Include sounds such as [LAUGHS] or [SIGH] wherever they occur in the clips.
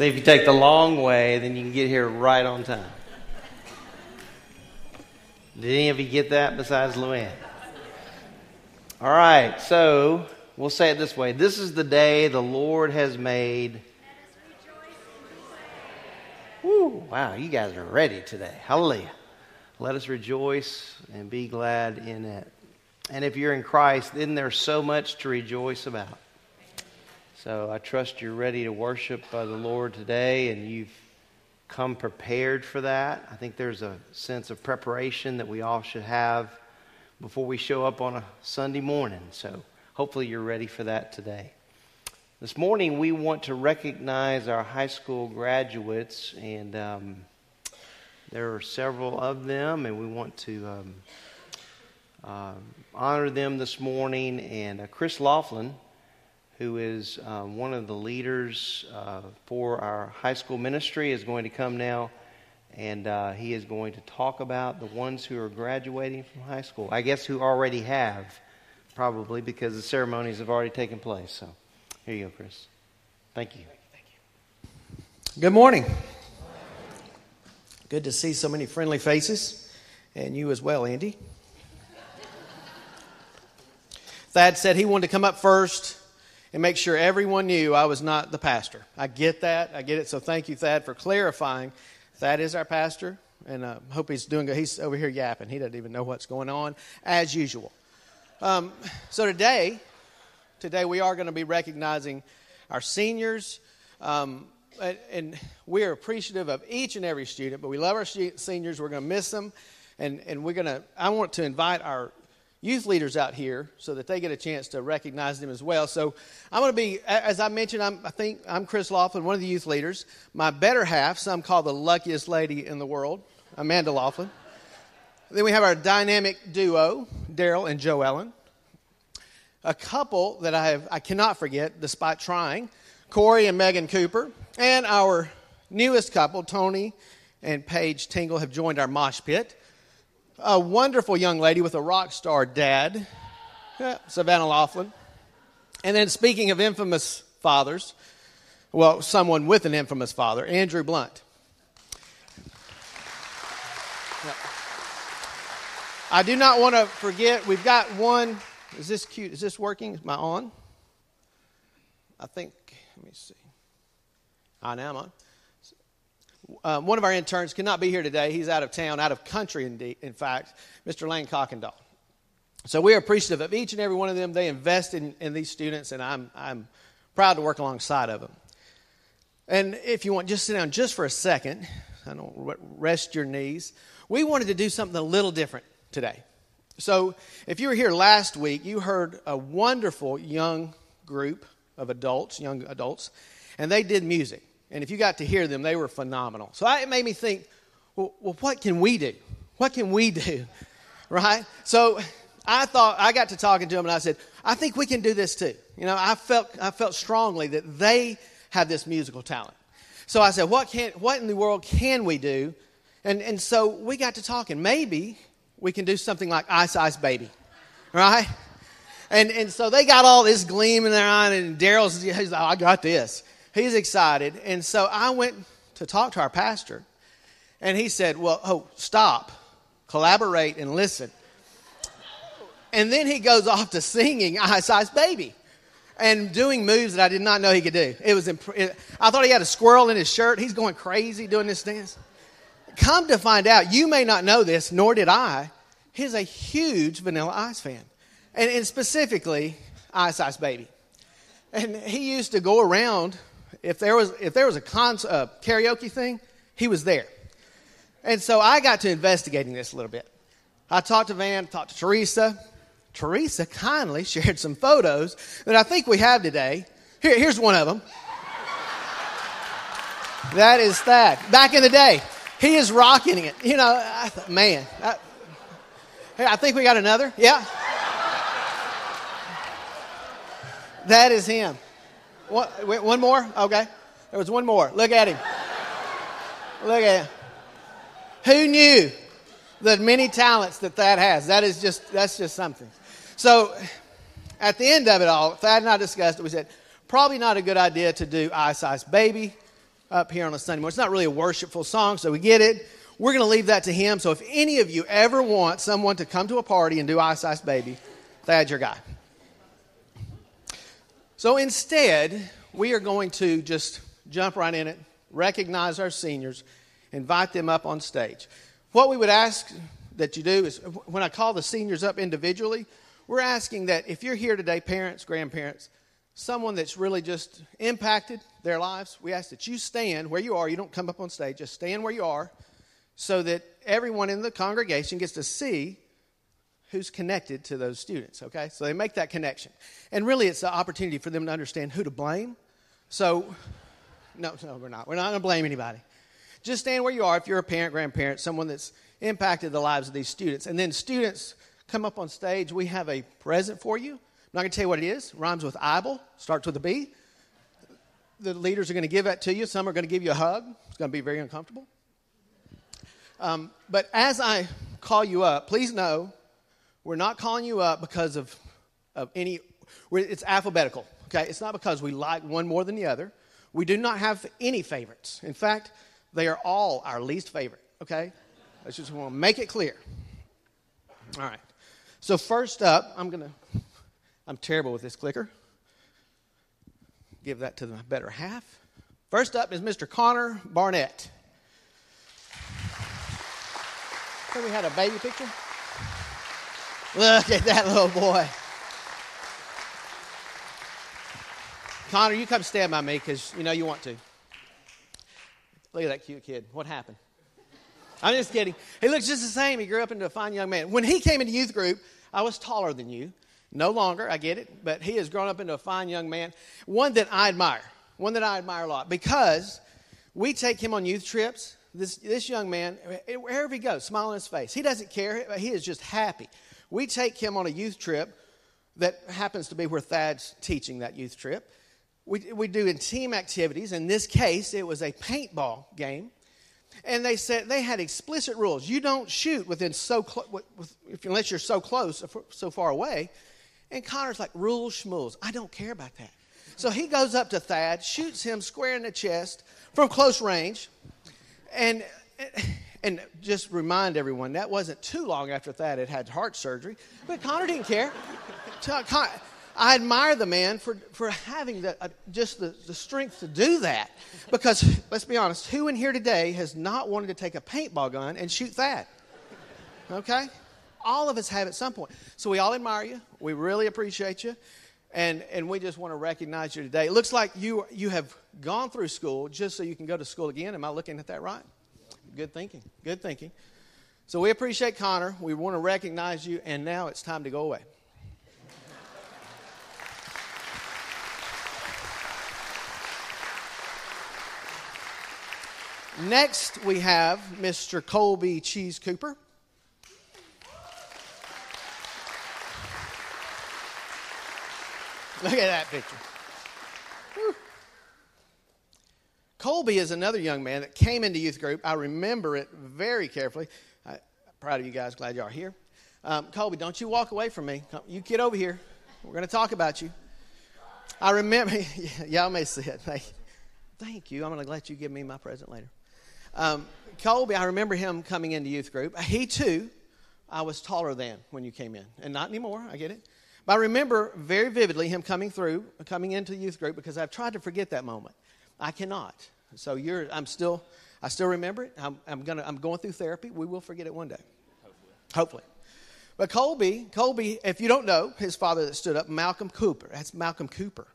If you take the long way, then you can get here right on time. Did any of you get that besides Luann? All right, so we'll say it this way This is the day the Lord has made. Woo, wow, you guys are ready today. Hallelujah. Let us rejoice and be glad in it. And if you're in Christ, then there's so much to rejoice about. So I trust you're ready to worship uh, the Lord today and you've come prepared for that. I think there's a sense of preparation that we all should have before we show up on a Sunday morning. So hopefully you're ready for that today. This morning we want to recognize our high school graduates, and um, there are several of them, and we want to um, uh, honor them this morning. And uh, Chris Laughlin who is uh, one of the leaders uh, for our high school ministry, is going to come now, and uh, he is going to talk about the ones who are graduating from high school. I guess who already have, probably because the ceremonies have already taken place. So here you go, Chris. Thank you. Good morning. Good to see so many friendly faces, and you as well, Andy. Thad said he wanted to come up first and make sure everyone knew I was not the pastor. I get that. I get it. So thank you, Thad, for clarifying. Thad is our pastor, and I uh, hope he's doing good. He's over here yapping. He doesn't even know what's going on, as usual. Um, so today, today we are going to be recognizing our seniors. Um, and, and we are appreciative of each and every student, but we love our seniors. We're going to miss them. And, and we're going to, I want to invite our youth leaders out here so that they get a chance to recognize them as well. So I'm going to be, as I mentioned, I'm, I think I'm Chris Laughlin, one of the youth leaders. My better half, some call the luckiest lady in the world, Amanda Laughlin. Then we have our dynamic duo, Daryl and Joe Ellen. A couple that I have I cannot forget, despite trying, Corey and Megan Cooper, and our newest couple, Tony and Paige Tingle, have joined our mosh pit a wonderful young lady with a rock star dad, Savannah Laughlin. And then, speaking of infamous fathers, well, someone with an infamous father, Andrew Blunt. I do not want to forget, we've got one. Is this cute? Is this working? Is my on? I think, let me see. I am on um, one of our interns cannot be here today. He's out of town, out of country, indeed, in fact, Mr. Lane Cockendall. So we are appreciative of each and every one of them. They invest in, in these students, and I'm, I'm proud to work alongside of them. And if you want, just sit down just for a second. I don't rest your knees. We wanted to do something a little different today. So if you were here last week, you heard a wonderful young group of adults, young adults, and they did music. And if you got to hear them, they were phenomenal. So it made me think, well, well what can we do? What can we do? [LAUGHS] Right? So I thought, I got to talking to them and I said, I think we can do this too. You know, I felt, I felt strongly that they have this musical talent. So I said, what, can, what in the world can we do? And, and so we got to talking. Maybe we can do something like Ice Ice Baby, right? And, and so they got all this gleam in their eye, and Daryl's, he's like, oh, I got this. He's excited. And so I went to talk to our pastor, and he said, Well, oh, stop, collaborate, and listen. And then he goes off to singing [LAUGHS] Ice Ice Baby and doing moves that I did not know he could do. It was imp- I thought he had a squirrel in his shirt. He's going crazy doing this dance. Come to find out, you may not know this, nor did I. He's a huge Vanilla Ice fan, and, and specifically Ice Ice Baby. And he used to go around if there was if there was a uh, karaoke thing, he was there. And so I got to investigating this a little bit. I talked to Van, talked to Teresa. Teresa kindly [LAUGHS] shared some photos that I think we have today. Here, here's one of them. that is that. Back in the day, he is rocking it. You know, I thought, man. I, I think we got another. Yeah. That is him. One, one more? Okay. There was one more. Look at him. Look at him. Who knew the many talents that Thad has? That is just, that's just something. So at the end of it all, Thad and I discussed it. We said, probably not a good idea to do Ice Ice Baby. up here on a Sunday morning. It's not really a worshipful song, so we get it. We're going to leave that to him. So if any of you ever want someone to come to a party and do Ice Ice Baby, Thad's your guy. So instead, we are going to just jump right in it, recognize our seniors, invite them up on stage. What we would ask that you do is when I call the seniors up individually, we're asking that if you're here today, parents, grandparents, someone that's really just impacted their lives, we ask that you stand where you are. You don't come up on stage, just stand where you are so that everyone in the congregation gets to see who's connected to those students, okay? So they make that connection. And really, it's the opportunity for them to understand who to blame. So, no, no, we're not. We're not going to blame anybody. Just stand where you are if you're a parent, grandparent, someone that's impacted the lives of these students. And then students come up on stage. We have a present for you. I'm not going to tell you what it is. Rhymes with Ibel, starts with a B. The leaders are going to give that to you. Some are going to give you a hug. It's going to be very uncomfortable. Um, but as I call you up, please know we're not calling you up because of, of any, it's alphabetical, okay? It's not because we like one more than the other. We do not have any favorites. In fact, they are all our least favorite, okay? I just want to make it clear. All right. So, first up, I'm going to, I'm terrible with this clicker. Give that to the better half. First up is Mr. Connor Barnett. So we had a baby picture. Look at that little boy. Connor, you come stand by me because you know you want to. Look at that cute kid. What happened? I'm just kidding. He looks just the same. He grew up into a fine young man. When he came into youth group, I was taller than you. No longer, I get it, but he has grown up into a fine young man. One that I admire. One that I admire a lot because we take him on youth trips. This, this young man, wherever he goes, smile on his face. He doesn't care. He is just happy. We take him on a youth trip that happens to be where Thad's teaching that youth trip. We, we do in team activities. In this case, it was a paintball game. And they said they had explicit rules. You don't shoot within so close, unless you're so close, so far away. And Connor's like, rules, schmools. I don't care about that. So he goes up to Thad, shoots him square in the chest from close range. And, and just remind everyone, that wasn't too long after that. It had heart surgery. But Connor didn't care. [LAUGHS] I admire the man for, for having the, uh, just the, the strength to do that. Because, let's be honest, who in here today has not wanted to take a paintball gun and shoot that? Okay? All of us have at some point. So we all admire you. We really appreciate you. And, and we just want to recognize you today. It looks like you, you have gone through school just so you can go to school again. Am I looking at that right? Good thinking. Good thinking. So we appreciate Connor. We want to recognize you. And now it's time to go away. Next, we have Mr. Colby Cheese Cooper. Look at that picture. Whew. Colby is another young man that came into youth group. I remember it very carefully. I'm proud of you guys. Glad you are here. Um, Colby, don't you walk away from me. You get over here. We're going to talk about you. I remember, [LAUGHS] y'all may see it. Thank you. I'm going to let you give me my present later. Um, Colby, I remember him coming into youth group. He too, I was taller than when you came in, and not anymore. I get it. But I remember very vividly him coming through, coming into youth group because I've tried to forget that moment. I cannot. So you're, I'm still, I still remember it. I'm, I'm gonna, I'm going through therapy. We will forget it one day. Hopefully. Hopefully. But Colby, Colby, if you don't know, his father that stood up, Malcolm Cooper. That's Malcolm Cooper.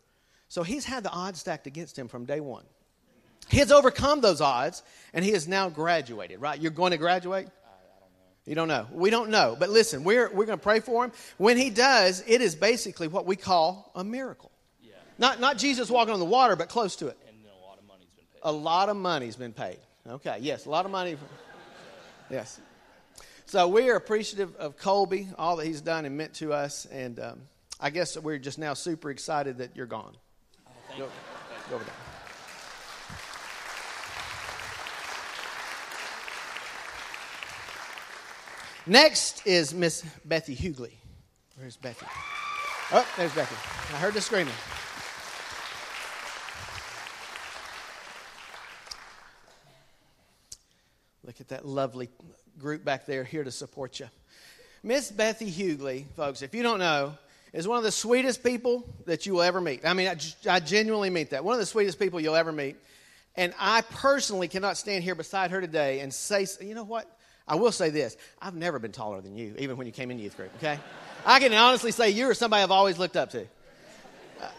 So he's had the odds stacked against him from day one. He has overcome those odds, and he has now graduated, right? You're going to graduate? You don't know. We don't know. But listen, we're, we're going to pray for him. When he does, it is basically what we call a miracle. Yeah. Not, not Jesus walking on the water, but close to it. And a lot of money's been paid. A lot of money's been paid. Okay, yes, a lot of money. yes. So we are appreciative of Colby, all that he's done and meant to us. And um, I guess we're just now super excited that you're gone. Oh, go, go over there. Next is Miss Bethy Hughley. Where's Bethy? Oh, there's Bethy. I heard the screaming. Look at that lovely group back there here to support you. Miss Bethy Hughley, folks, if you don't know, is one of the sweetest people that you will ever meet. I mean, I, I genuinely mean that. One of the sweetest people you'll ever meet. And I personally cannot stand here beside her today and say, you know what? I will say this I've never been taller than you, even when you came in youth group, okay? I can honestly say you are somebody I've always looked up to. Uh,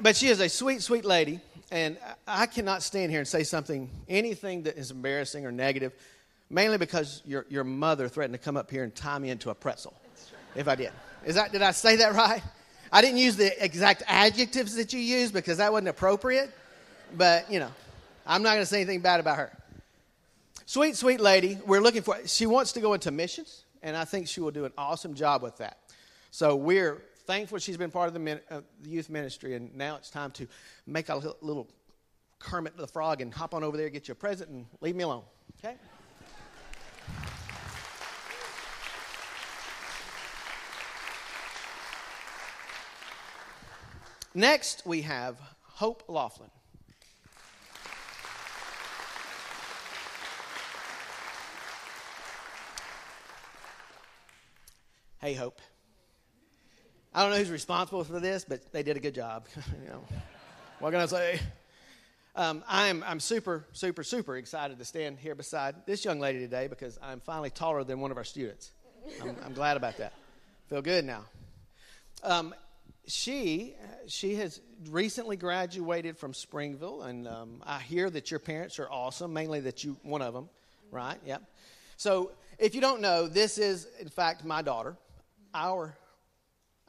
but she is a sweet, sweet lady, and I cannot stand here and say something, anything that is embarrassing or negative, mainly because your, your mother threatened to come up here and tie me into a pretzel if I did. Is that, did I say that right? I didn't use the exact adjectives that you used because that wasn't appropriate, but you know, I'm not going to say anything bad about her. Sweet, sweet lady. We're looking for, she wants to go into missions, and I think she will do an awesome job with that. So we're thankful she's been part of the, uh, the youth ministry, and now it's time to make a little Kermit the Frog and hop on over there, get you a present, and leave me alone. Okay? Next, we have Hope Laughlin. Hey, Hope. I don't know who's responsible for this, but they did a good job. [LAUGHS] you know, what can I say? Um, I'm, I'm super, super, super excited to stand here beside this young lady today because I'm finally taller than one of our students. I'm, I'm glad about that. Feel good now. Um, she, she has recently graduated from Springville, and um, I hear that your parents are awesome, mainly that you, one of them, right? Yep. So if you don't know, this is, in fact, my daughter, our,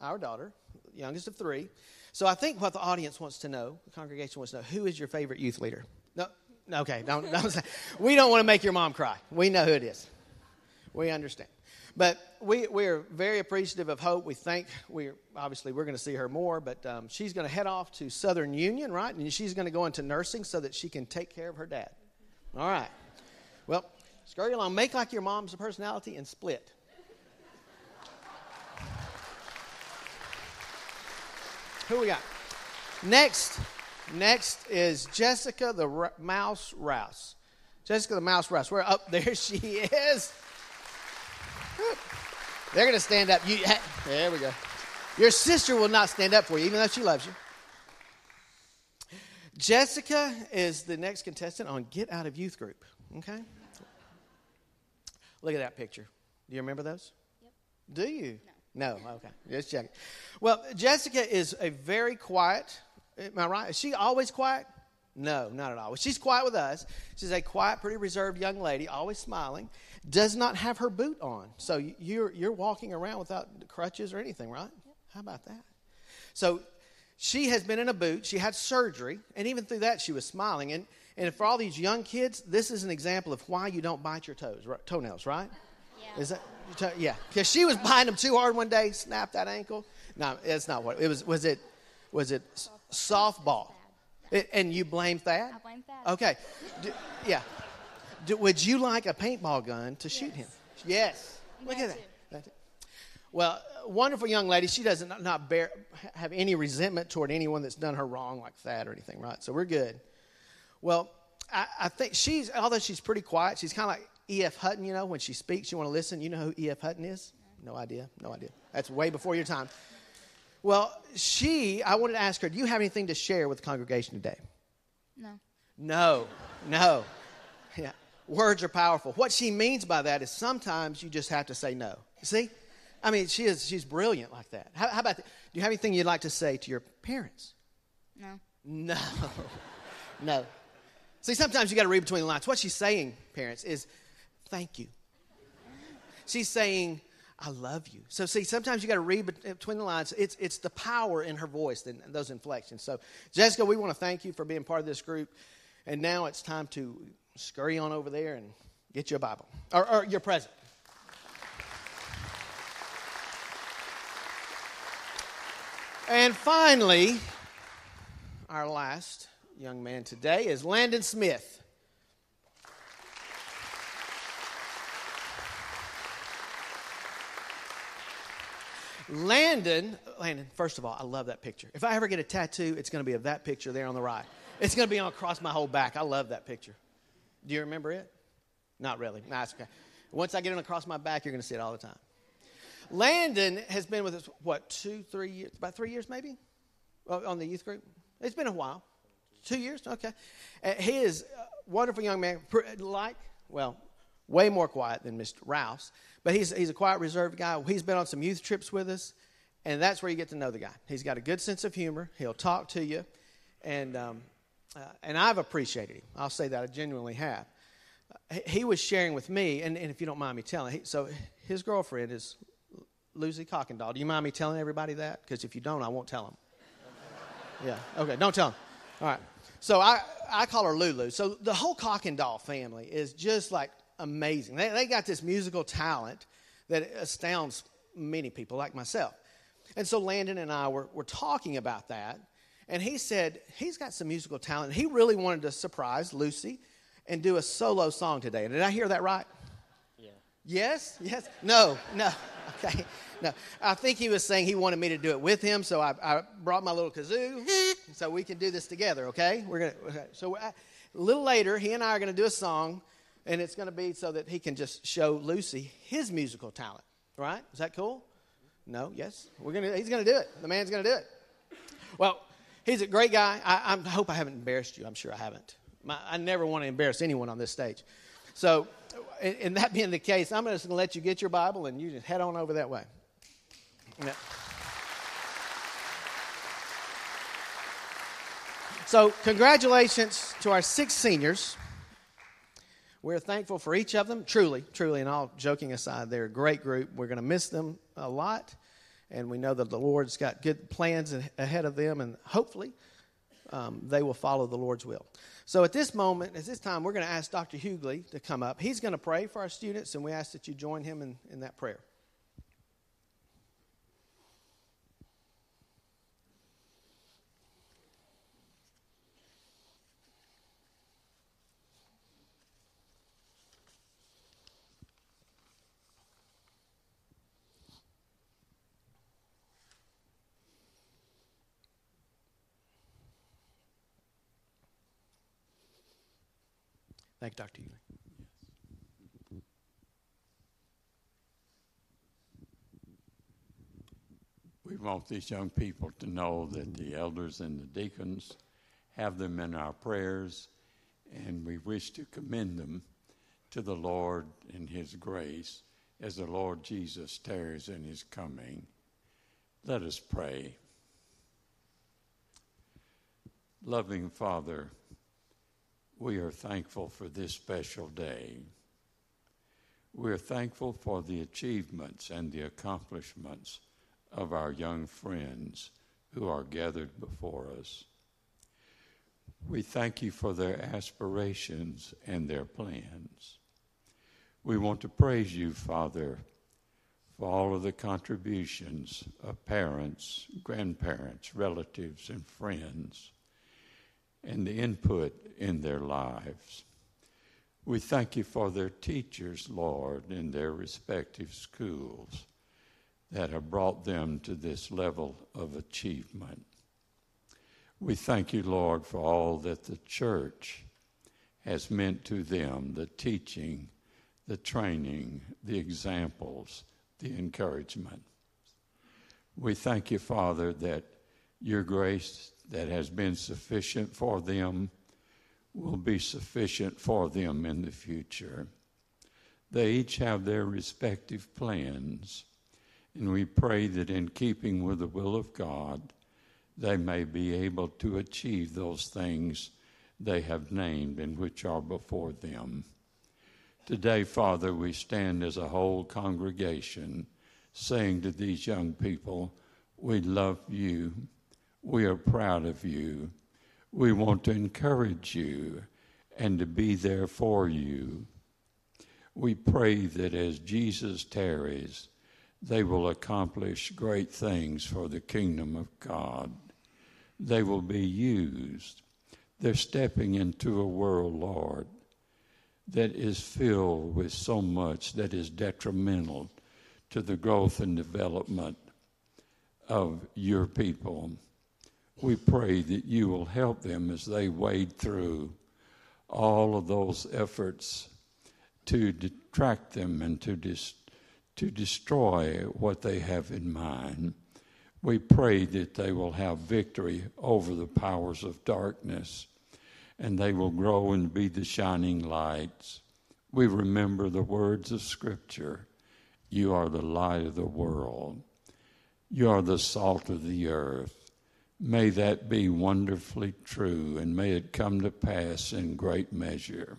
our daughter, youngest of three. So I think what the audience wants to know, the congregation wants to know, who is your favorite youth leader? No, okay, don't, don't. We don't want to make your mom cry. We know who it is. We understand. But we, we are very appreciative of Hope. We think we're obviously we're going to see her more, but um, she's going to head off to Southern Union, right? And she's going to go into nursing so that she can take care of her dad. All right. Well, scurry along. Make like your mom's personality and split. Who we got? Next, next is Jessica the R- Mouse Rouse. Jessica the Mouse Rouse. Where up [LAUGHS] there she is. They're going to stand up. You, there we go. Your sister will not stand up for you, even though she loves you. Jessica is the next contestant on Get Out of Youth Group. Okay? Look at that picture. Do you remember those? Yep. Do you? No. No, okay. Just checking. Well, Jessica is a very quiet, am I right? Is she always quiet? No, not at all. She's quiet with us. She's a quiet, pretty reserved young lady, always smiling. Does not have her boot on. So you're, you're walking around without crutches or anything, right? How about that? So she has been in a boot. She had surgery. And even through that, she was smiling. And, and for all these young kids, this is an example of why you don't bite your toes, right, toenails, right? Yeah. Is that, yeah. Because she was biting him too hard one day, snapped that ankle. No, it's not what it was. Was it, was it softball? It, and you blame Thad? I blame Thad. Okay. Do, yeah. Do, would you like a paintball gun to shoot him? Yes. Look at That that. That's it. Well, wonderful young lady. She doesn't not, not bear, have any resentment toward anyone that's done her wrong like Thad or anything, right? So we're good. Well, I, I think she's, although she's pretty quiet, she's kind of like E.F. Hutton, you know, when she speaks, you want to listen. You know who E.F. Hutton is? No idea. No idea. That's way before your time. Well, she, I wanted to ask her, do you have anything to share with the congregation today? No. No, no. [LAUGHS] Yeah. Words are powerful. What she means by that is sometimes you just have to say no. See? I mean, she is, she's brilliant like that. How, how about that? Do you have anything you'd like to say to your parents? No. No. [LAUGHS] no. See, sometimes you got to read between the lines. What she's saying, parents, is thank you. She's saying, I love you. So, see, sometimes you got to read between the lines. It's, it's the power in her voice and those inflections. So, Jessica, we want to thank you for being part of this group. And now it's time to scurry on over there and get your Bible or, or your present. And finally, our last young man today is Landon Smith. Landon, Landon, first of all, I love that picture. If I ever get a tattoo, it's going to be of that picture there on the right. It's going to be on across my whole back. I love that picture. Do you remember it? Not really. It's okay. Once I get it across my back, you're going to see it all the time. Landon has been with us, what, two, three years? About three years, maybe? Oh, On the youth group? It's been a while. Two years? Okay. Uh, he is a wonderful young man, like, well, way more quiet than Mr. Rouse, but he's, he's a quiet, reserved guy. He's been on some youth trips with us, and that's where you get to know the guy. He's got a good sense of humor. He'll talk to you, and, um, uh, and I've appreciated him. I'll say that I genuinely have. Uh, he- he was sharing with me, and, and if you don't mind me telling, he, so his girlfriend is Lucy Cockendall. Do you mind me telling everybody that? Because if you don't, I won't tell them. [LAUGHS] Yeah. Okay. Don't tell them. All right. So I, I call her Lulu. So the whole Cockendall family is just like amazing. They, they got this musical talent that astounds many people like myself. And so Landon and I were, were talking about that. And he said he's got some musical talent. He really wanted to surprise Lucy and do a solo song today. Did I hear that right? Yeah. Yes? Yes? No, no. [LAUGHS] Okay. No. I think he was saying he wanted me to do it with him, so I, I brought my little kazoo so we can do this together, okay? We're going to okay. So uh, a little later, he and I are going to do a song, and it's going to be so that he can just show Lucy his musical talent, right? Is that cool? No? Yes? We're to he's going to do it. The man's going to do it. Well, he's a great guy. I, I hope I haven't embarrassed you. I'm sure I haven't. My, I never want to embarrass anyone on this stage. So, and, that being the case, I'm just going to let you get your Bible and you just head on over that way. So, congratulations to our six seniors. We're thankful for each of them, truly, truly, and all joking aside, they're a great group. We're going to miss them a lot, and we know that the Lord's got good plans ahead of them, and hopefully um, they will follow the Lord's will. So at this moment, at this time, we're going to ask Dr. Hughley to come up. He's going to pray for our students, and we ask that you join him in, in that prayer. Thank you, Dr. Hughley. We want these young people to know that the elders and the deacons have them in our prayers, and we wish to commend them to the Lord in His grace as the Lord Jesus tarries in His coming. Let us pray. Loving Father, we are thankful for this special day. We're thankful for the achievements and the accomplishments of our young friends who are gathered before us. We thank you for their aspirations and their plans. We want to praise you, Father, for all of the contributions of parents, grandparents, relatives, and friends, and the input in their lives. We thank you for their teachers, Lord, in their respective schools that have brought them to this level of achievement. We thank you, Lord, for all that the church has meant to them the teaching, the training, the examples, the encouragement. We thank you, Father, that your grace that has been sufficient for them will be sufficient for them in the future. They each have their respective plans, and we pray that in keeping with the will of God, they may be able to achieve those things they have named and which are before them. Today, Father, we stand as a whole congregation saying to these young people, We love you. We are proud of you. We want to encourage you and to be there for you. We pray that as Jesus tarries, they will accomplish great things for the kingdom of God. They will be used. They're stepping into a world, Lord, that is filled with so much that is detrimental to the growth and development of your people. We pray that you will help them as they wade through all of those efforts to detract them and to dis- to destroy what they have in mind. We pray that they will have victory over the powers of darkness and they will grow and be the shining lights. We remember the words of Scripture You are the light of the world, you are the salt of the earth. May that be wonderfully true and may it come to pass in great measure.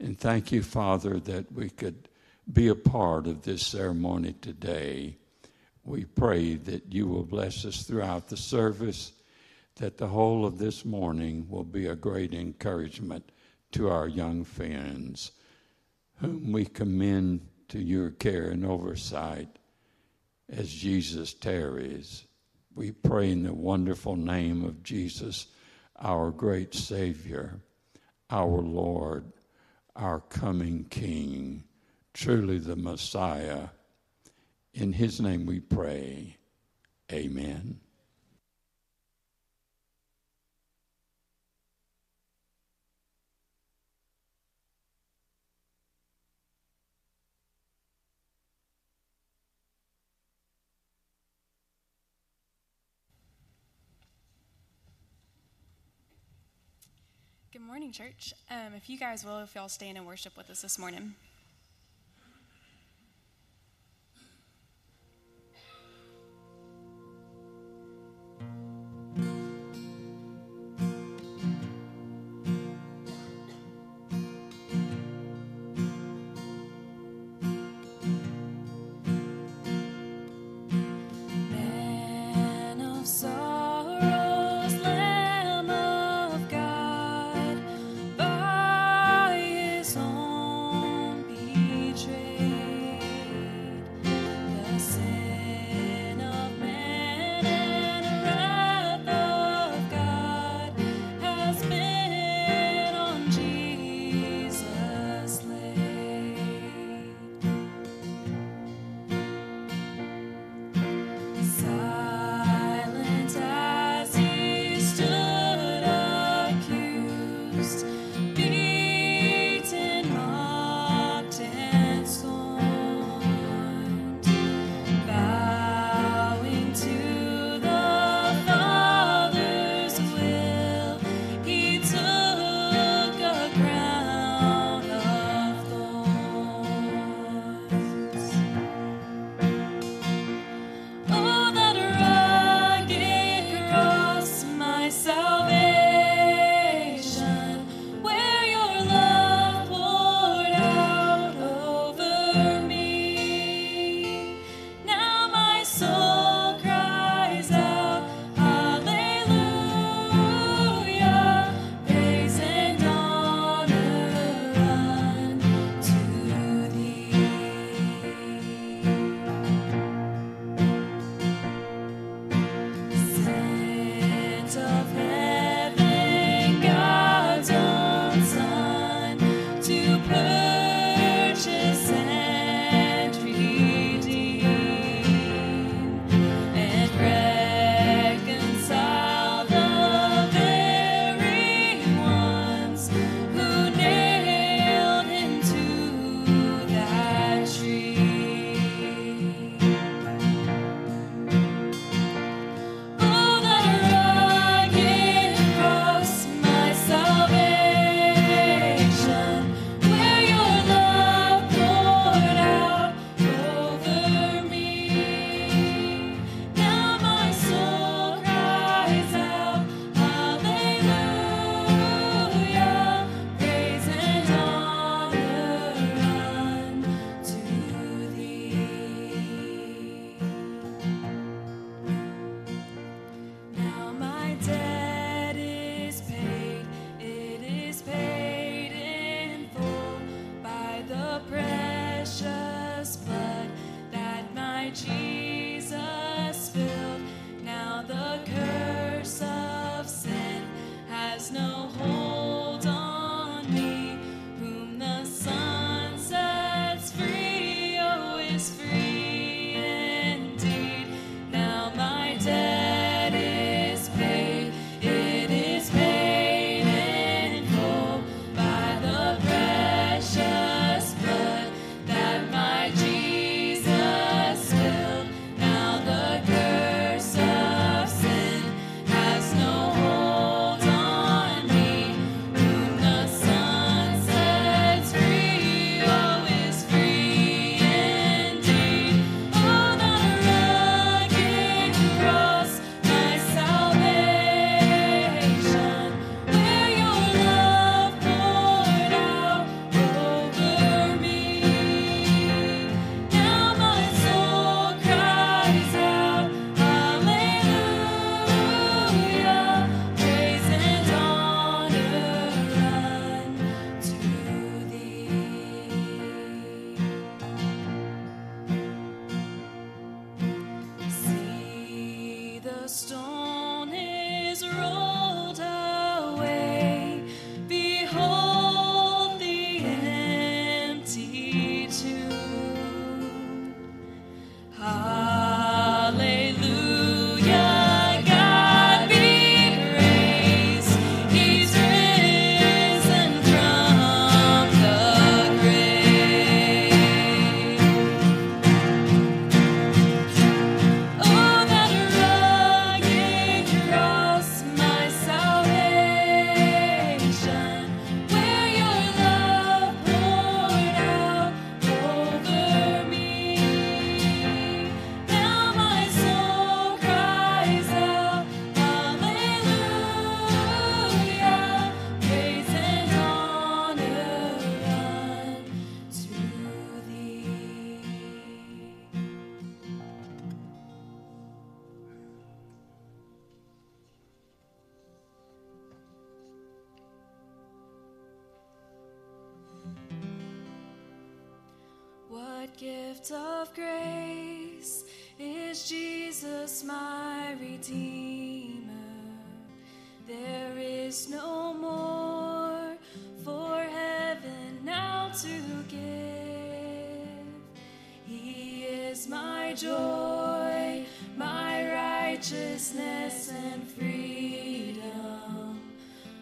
And thank you, Father, that we could be a part of this ceremony today. We pray that you will bless us throughout the service, that the whole of this morning will be a great encouragement to our young friends, whom we commend to your care and oversight as Jesus tarries. We pray in the wonderful name of Jesus, our great Savior, our Lord, our coming King, truly the Messiah. In his name we pray. Amen. Good morning, church. Um, if you guys will, if y'all stand and worship with us this morning. joy, my righteousness and freedom,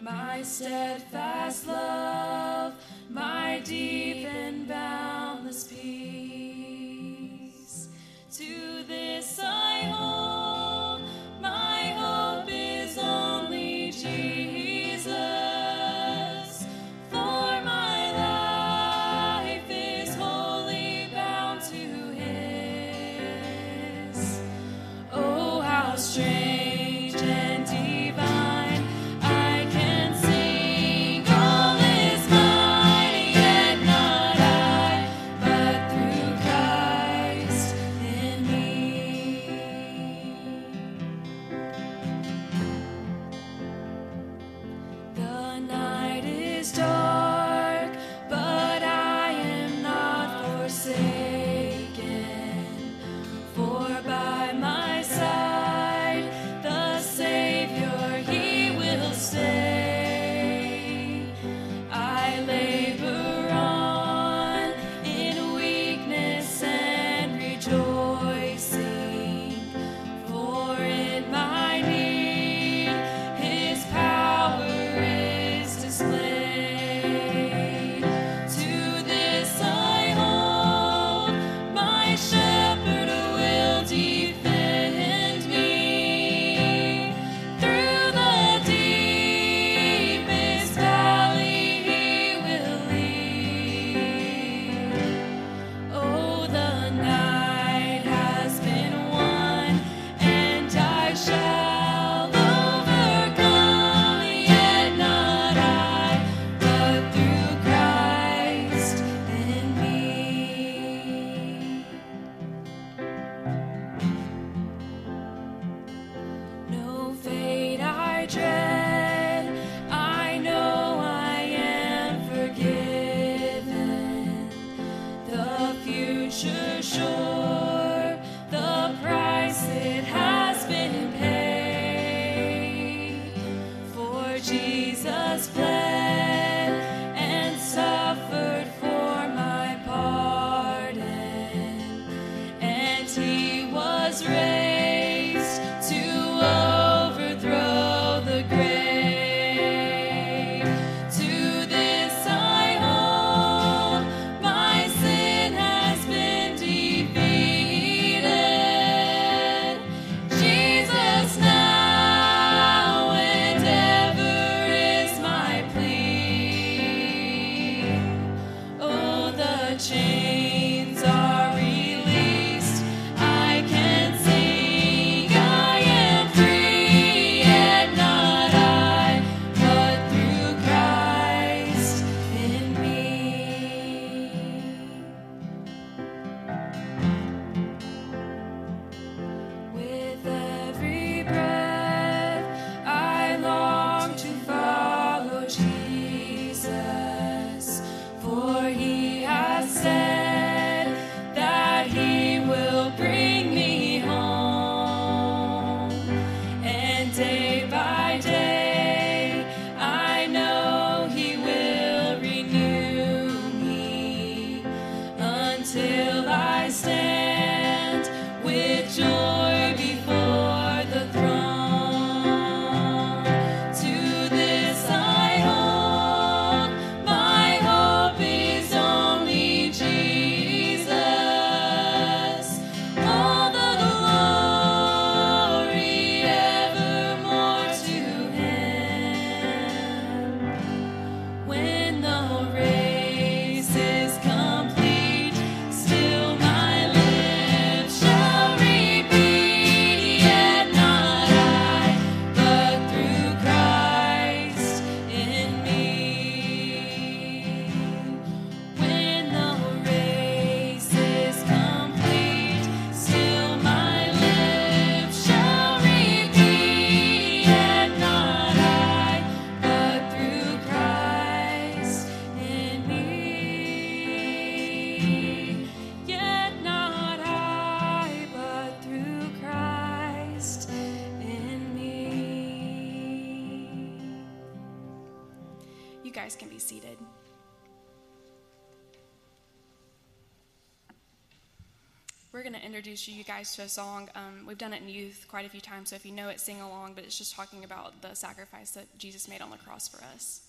my steadfast love, my dear. introduce you guys to a song. Um, we've done it in youth quite a few times, so if you know it, sing along. But it's just talking about the sacrifice that Jesus made on the cross for us.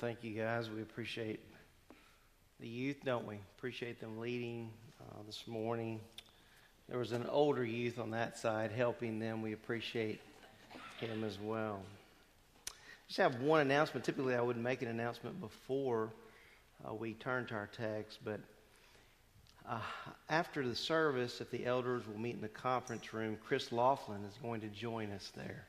Thank you guys. We appreciate the youth, don't we? Appreciate them leading uh, this morning. There was an older youth on that side helping them. We appreciate him as well. Just have one announcement. Typically, I would make an announcement before uh, we turn to our text, but uh, after the service, if the elders will meet in the conference room, Chris Laughlin is going to join us there.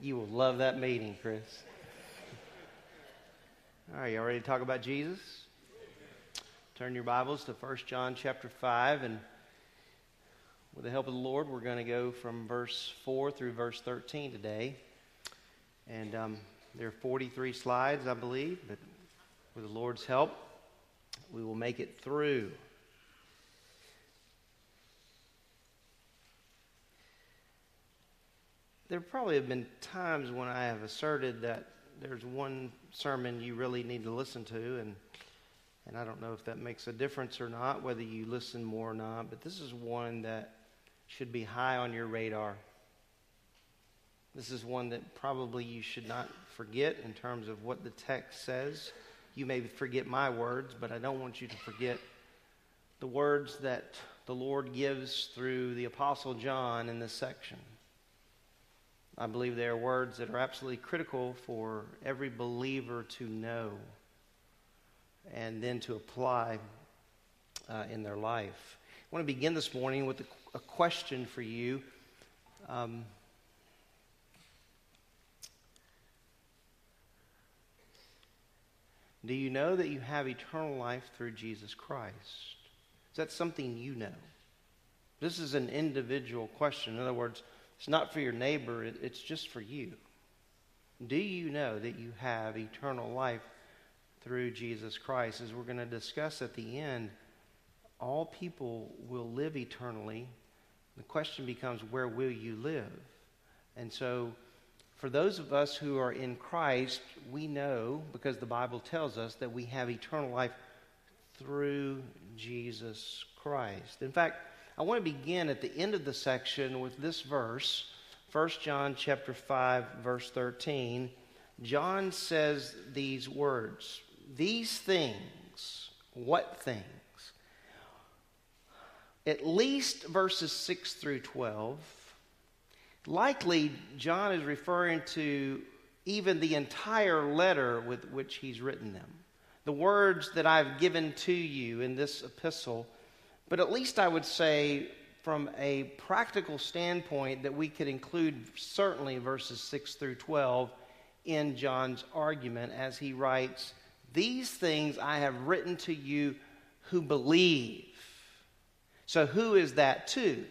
You will love that meeting, Chris. All right, y'all ready to talk about Jesus? Turn your Bibles to 1 John chapter 5, and with the help of the Lord, we're going to go from verse 4 through verse 13 today. And um, there are 43 slides, I believe, but with the Lord's help, we will make it through. There probably have been times when I have asserted that there's one sermon you really need to listen to, and and I don't know if that makes a difference or not, whether you listen more or not, but this is one that should be high on your radar. This is one that probably you should not forget in terms of what the text says. You may forget my words, but I don't want you to forget the words that the Lord gives through the Apostle John in this section. I believe they are words that are absolutely critical for every believer to know and then to apply uh, in their life. I want to begin this morning with a, a question for you. Um, do you know that you have eternal life through Jesus Christ? Is that something you know? This is an individual question. In other words, it's not for your neighbor, it, it's just for you. Do you know that you have eternal life through Jesus Christ. As we're going to discuss at the end, all people will live eternally. The question becomes, where will you live? And so, for those of us who are in Christ, we know, because the Bible tells us, that we have eternal life through Jesus Christ. In fact, I want to begin at the end of the section with this verse, 1 John chapter 5 verse 13. John says these words, these things, what things? At least verses 6 through 12. Likely, John is referring to even the entire letter with which he's written them. The words that I've given to you in this epistle, but at least I would say from a practical standpoint that we could include certainly verses 6 through 12 in John's argument as he writes, these things I have written to you who believe. So, who is that to?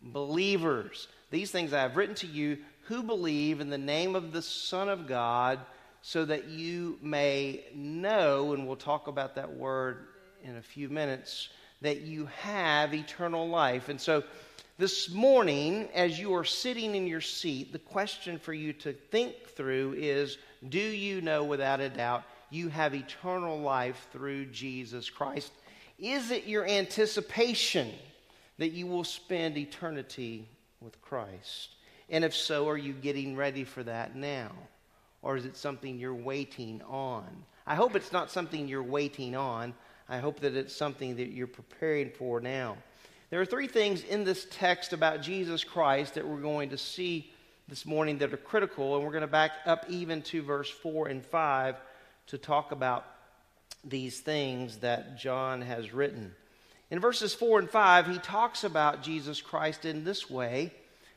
Believers. These things I have written to you who believe in the name of the Son of God, so that you may know, and we'll talk about that word in a few minutes, that you have eternal life. And so, this morning, as you are sitting in your seat, the question for you to think through is Do you know without a doubt you have eternal life through Jesus Christ? Is it your anticipation that you will spend eternity with Christ? And if so, are you getting ready for that now? Or is it something you're waiting on? I hope it's not something you're waiting on. I hope that it's something that you're preparing for now. There are three things in this text about Jesus Christ that we're going to see this morning that are critical, and we're going to back up even to verse 4 and 5 to talk about these things that John has written. In verses 4 and 5, he talks about Jesus Christ in this way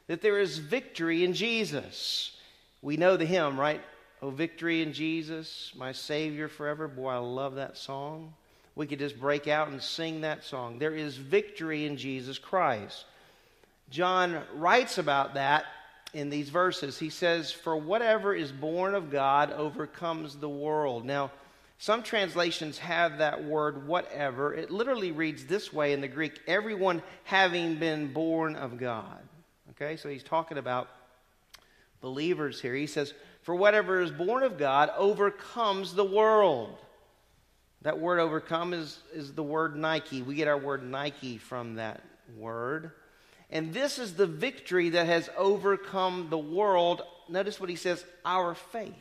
that there is victory in Jesus. We know the hymn, right? Oh, victory in Jesus, my Savior forever. Boy, I love that song. We could just break out and sing that song. There is victory in Jesus Christ. John writes about that in these verses. He says, For whatever is born of God overcomes the world. Now, some translations have that word whatever. It literally reads this way in the Greek everyone having been born of God. Okay, so he's talking about believers here. He says, For whatever is born of God overcomes the world. That word overcome is, is the word Nike. We get our word Nike from that word. And this is the victory that has overcome the world. Notice what he says our faith.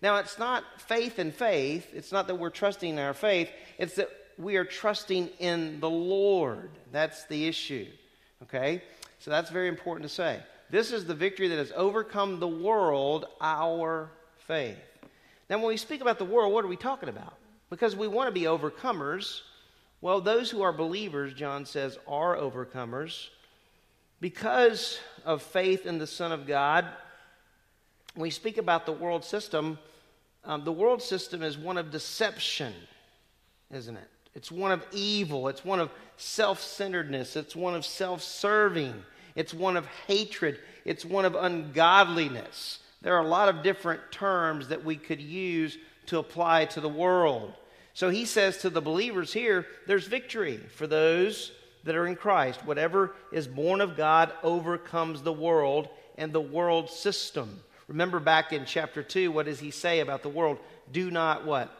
Now, it's not faith in faith. It's not that we're trusting in our faith. It's that we are trusting in the Lord. That's the issue. Okay? So that's very important to say. This is the victory that has overcome the world, our faith. Now, when we speak about the world, what are we talking about? Because we want to be overcomers. Well, those who are believers, John says, are overcomers. Because of faith in the Son of God, when we speak about the world system, um, the world system is one of deception. isn't it? It's one of evil. It's one of self centeredness. It's one of self serving. It's one of hatred. It's one of ungodliness. There are a lot of different terms that we could use to apply to the world. So he says to the believers here, there's victory for those that are in Christ. Whatever is born of God overcomes the world and the world system. Remember back in chapter 2, what does he say about the world? Do not what?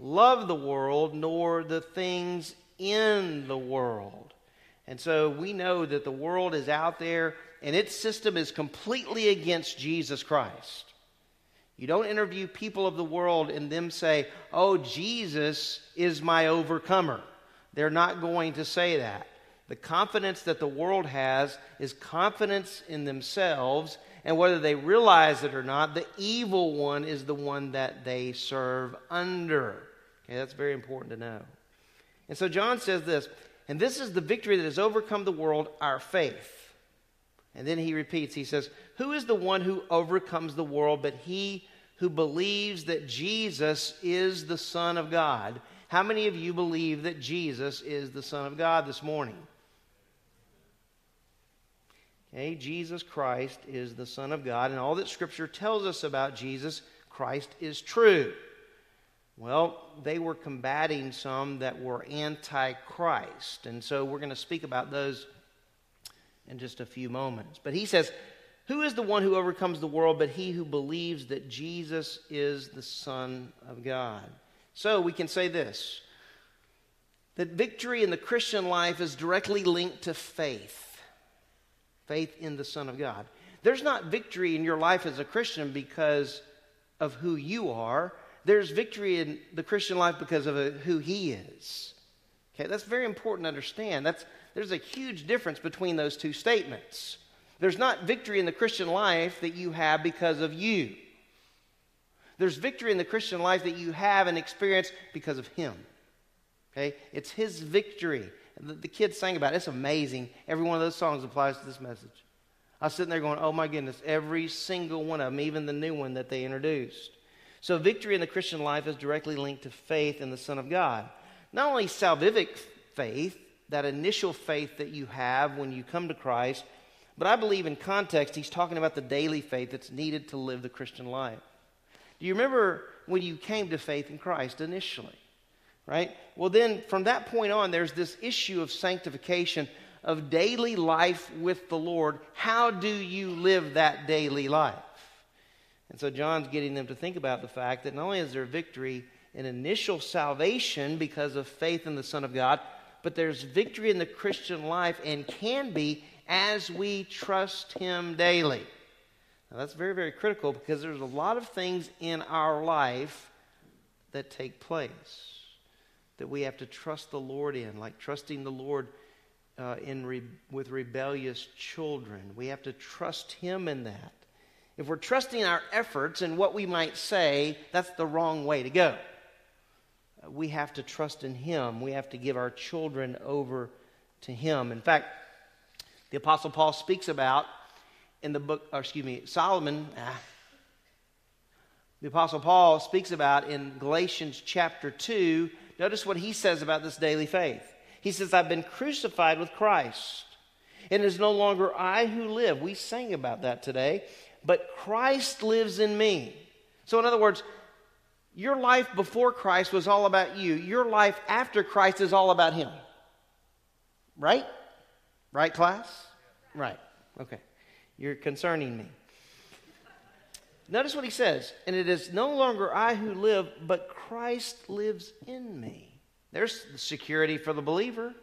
Love the world, nor the things in the world. And so we know that the world is out there and its system is completely against Jesus Christ. You don't interview people of the world and them say, Oh, Jesus is my overcomer. They're not going to say that. The confidence that the world has is confidence in themselves, and whether they realize it or not, the evil one is the one that they serve under. Okay, that's very important to know. And so John says this, and this is the victory that has overcome the world, our faith. And then he repeats, he says, Who is the one who overcomes the world but he who believes that Jesus is the Son of God? How many of you believe that Jesus is the Son of God this morning? Okay, Jesus Christ is the Son of God, and all that Scripture tells us about Jesus Christ is true. Well, they were combating some that were anti Christ, and so we're going to speak about those in just a few moments. But he says, Who is the one who overcomes the world but he who believes that Jesus is the Son of God? So we can say this that victory in the Christian life is directly linked to faith faith in the Son of God. There's not victory in your life as a Christian because of who you are. There's victory in the Christian life because of who He is. Okay, that's very important to understand. That's, there's a huge difference between those two statements. There's not victory in the Christian life that you have because of you. There's victory in the Christian life that you have and experience because of Him. Okay? It's His victory. The, the kids sang about it. It's amazing. Every one of those songs applies to this message. I was sitting there going, oh my goodness, every single one of them, even the new one that they introduced. So, victory in the Christian life is directly linked to faith in the Son of God. Not only salvific faith, that initial faith that you have when you come to Christ, but I believe in context, he's talking about the daily faith that's needed to live the Christian life. Do you remember when you came to faith in Christ initially? right? Well, then from that point on, there's this issue of sanctification, of daily life with the Lord. How do you live that daily life? And so John's getting them to think about the fact that not only is there victory in initial salvation because of faith in the Son of God, but there's victory in the Christian life and can be as we trust Him daily. Now, that's very, very critical because there's a lot of things in our life that take place that we have to trust the Lord in, like trusting the Lord uh, in re- with rebellious children. We have to trust Him in that. If we're trusting our efforts and what we might say, that's the wrong way to go. We have to trust in Him. We have to give our children over to Him. In fact, the Apostle Paul speaks about in the book, or excuse me, Solomon. Ah, the Apostle Paul speaks about in Galatians chapter 2 Notice what he says about this daily faith. He says, I've been crucified with Christ, and it is no longer I who live. We sang about that today, but Christ lives in me. So, in other words, your life before Christ was all about you. Your life after Christ is all about Him. Right? Right, class? Right. Okay. You're concerning me. Notice what he says, and it is no longer I who live, but Christ lives in me. There's the security for the believer,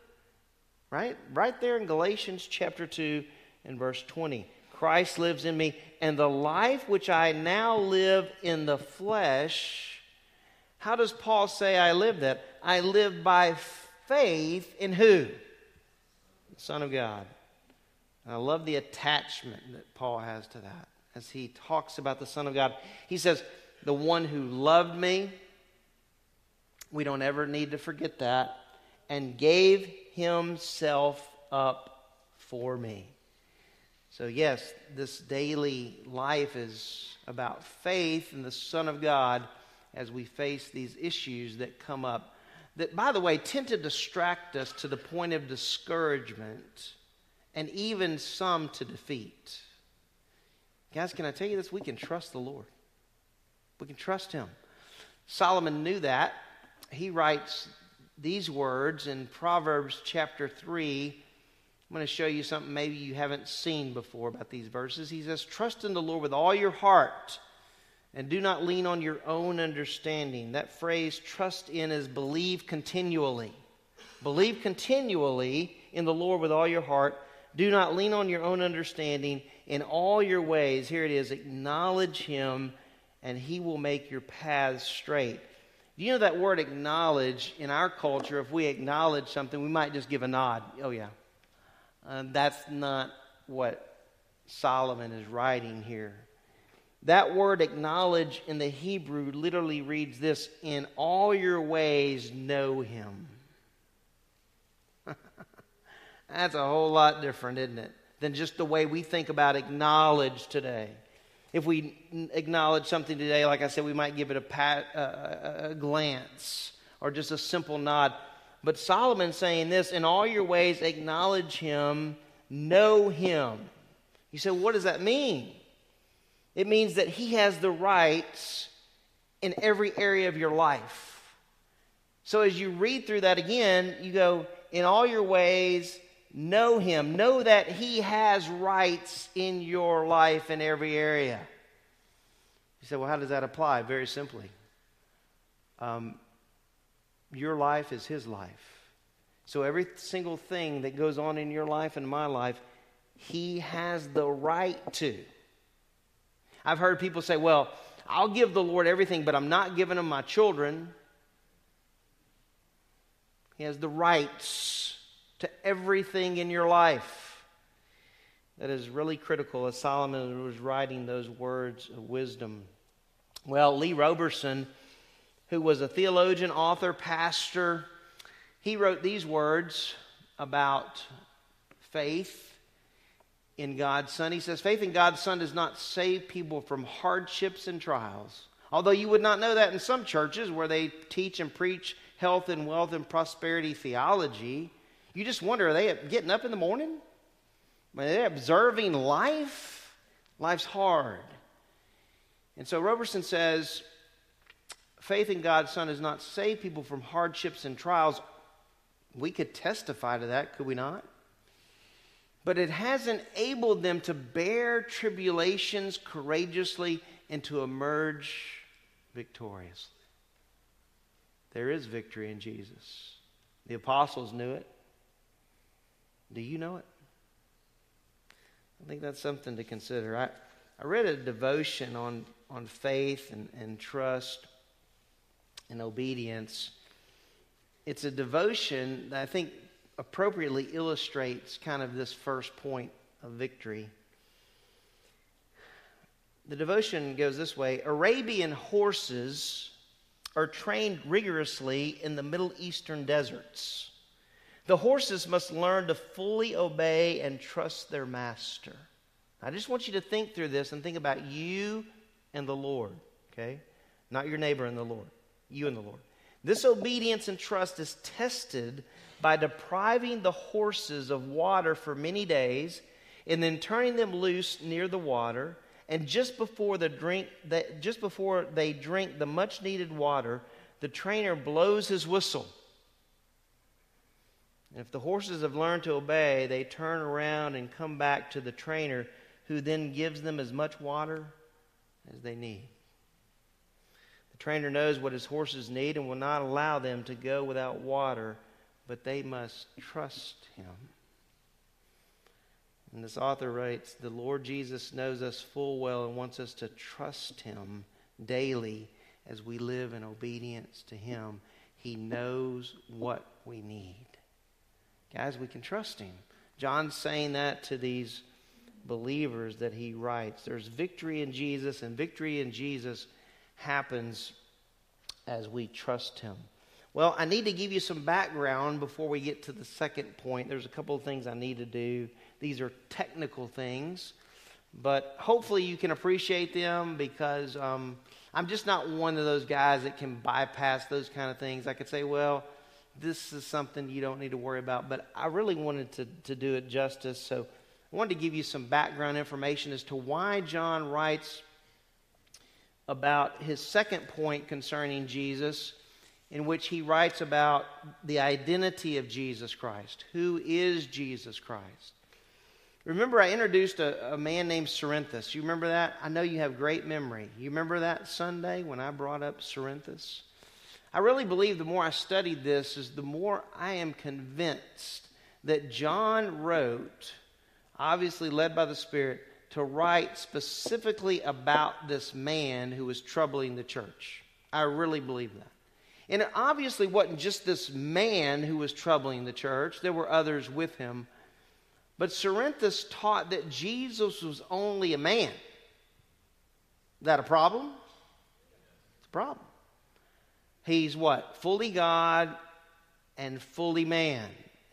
right? Right there in Galatians chapter 2 and verse 20. Christ lives in me, and the life which I now live in the flesh, how does Paul say I live that? I live by faith in who? The Son of God. I love the attachment that Paul has to that as he talks about the Son of God. He says, The one who loved me, we don't ever need to forget that, and gave himself up for me. So, yes, this daily life is about faith in the Son of God as we face these issues that come up that, by the way, tend to distract us to the point of discouragement and even some to defeat. Guys, can I tell you this? We can trust the Lord. We can trust Him. Solomon knew that. He writes these words in Proverbs chapter 3. I'm going to show you something maybe you haven't seen before about these verses. He says, Trust in the Lord with all your heart and do not lean on your own understanding. That phrase, trust in, is believe continually. Believe continually in the Lord with all your heart. Do not lean on your own understanding. In all your ways, here it is, acknowledge Him, and He will make your paths straight. Do you know that word acknowledge in our culture? If we acknowledge something, we might just give a nod. Oh, yeah. Uh, that's not what Solomon is writing here. That word acknowledge in the Hebrew literally reads this In all your ways, know him. [LAUGHS] That's a whole lot different, isn't it? Than just the way we think about acknowledge today. If we acknowledge something today, like I said, we might give it a, pat, a glance or just a simple nod. But Solomon's saying this in all your ways, acknowledge him, know him. You say, what does that mean? It means that he has the rights in every area of your life. So as you read through that again, you go, in all your ways, know him. Know that he has rights in your life in every area. You say, well, how does that apply? Very simply. Um, your life is his life. So every single thing that goes on in your life and my life, he has the right to. I've heard people say, well, I'll give the Lord everything, but I'm not giving him my children. He has the rights to everything in your life. That is really critical as Solomon was writing those words of wisdom. Well, Lee Roberson, who was a theologian, author, pastor, he wrote these words about faith in God's Son. He says, Faith in God's Son does not save people from hardships and trials. Although you would not know that in some churches where they teach and preach health and wealth and prosperity theology, you just wonder are they getting up in the morning? Are they observing life? Life's hard. And so Roberson says, faith in God's Son does not save people from hardships and trials. We could testify to that, could we not? But it has enabled them to bear tribulations courageously and to emerge victoriously. There is victory in Jesus. The apostles knew it. Do you know it? I think that's something to consider. I, I read a devotion on, on faith and, and trust and obedience. It's a devotion that I think appropriately illustrates kind of this first point of victory. The devotion goes this way Arabian horses are trained rigorously in the Middle Eastern deserts. The horses must learn to fully obey and trust their master. I just want you to think through this and think about you and the Lord, okay? Not your neighbor and the Lord, you and the Lord. This obedience and trust is tested by depriving the horses of water for many days and then turning them loose near the water. And just before the drink just before they drink the much needed water the trainer blows his whistle. And if the horses have learned to obey they turn around and come back to the trainer who then gives them as much water as they need trainer knows what his horses need and will not allow them to go without water but they must trust him. And this author writes The Lord Jesus knows us full well and wants us to trust him daily as we live in obedience to him. He knows what we need. Guys, we can trust him. John's saying that to these believers that he writes. There's victory in Jesus, and victory in Jesus happens as we trust him. Well, I need to give you some background before we get to the second point. There's a couple of things I need to do. These are technical things, but hopefully you can appreciate them because um, I'm just not one of those guys that can bypass those kind of things. I could say, well, this is something you don't need to worry about. But I really wanted to, to do it justice. So I wanted to give you some background information as to why John writes about his second point concerning Jesus, in which he writes about the identity of Jesus Christ. Who is Jesus Christ? Remember, I introduced a, a man named Cerinthus. You remember that? I know you have great memory. You remember that Sunday when I brought up Cerinthus? I really believe the more I studied this, is the more I am convinced that John wrote, obviously led by the Spirit, to write specifically about this man who was troubling the church. I really believe that. And it obviously wasn't just this man who was troubling the church, there were others with him. But Cerinthus taught that Jesus was only a man. Is that a problem? It's a problem. He's what? Fully God and fully man.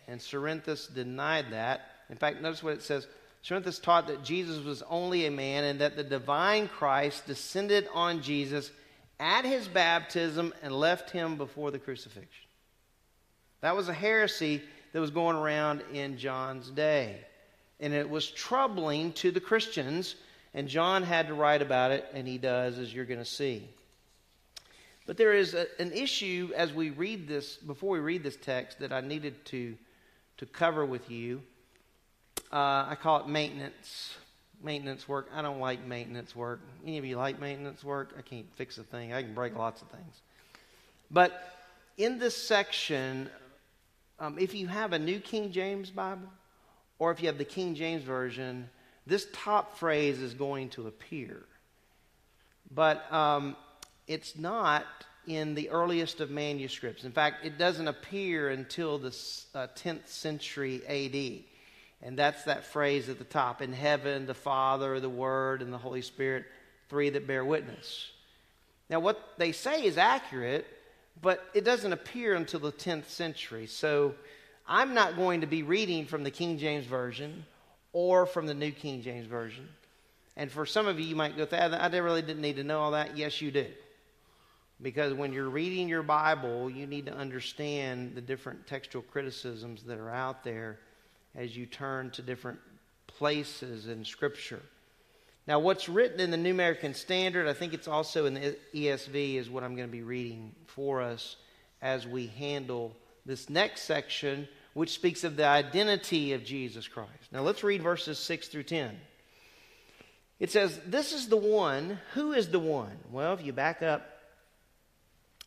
And Cerinthus denied that. In fact, notice what it says. Cerinthus taught that Jesus was only a man and that the divine Christ descended on Jesus at his baptism and left him before the crucifixion. That was a heresy that was going around in John's day. And it was troubling to the Christians, and John had to write about it, and he does, as you're going to see. But there is a, an issue as we read this, before we read this text, that I needed to, to cover with you. Uh, I call it maintenance. Maintenance work. I don't like maintenance work. Any of you like maintenance work? I can't fix a thing. I can break lots of things. But in this section, um, if you have a New King James Bible, or if you have the King James Version, this top phrase is going to appear. But um, it's not in the earliest of manuscripts. In fact, it doesn't appear until the uh, 10th century AD. And that's that phrase at the top in heaven, the Father, the Word, and the Holy Spirit, three that bear witness. Now, what they say is accurate, but it doesn't appear until the 10th century. So I'm not going to be reading from the King James Version or from the New King James Version. And for some of you, you might go, I really didn't need to know all that. Yes, you do. Because when you're reading your Bible, you need to understand the different textual criticisms that are out there as you turn to different places in Scripture. Now, what's written in the New American Standard, I think it's also in the ESV, is what I'm going to be reading for us as we handle this next section, which speaks of the identity of Jesus Christ. Now, let's read verses 6 through 10. It says, This is the one. Who is the one? Well, if you back up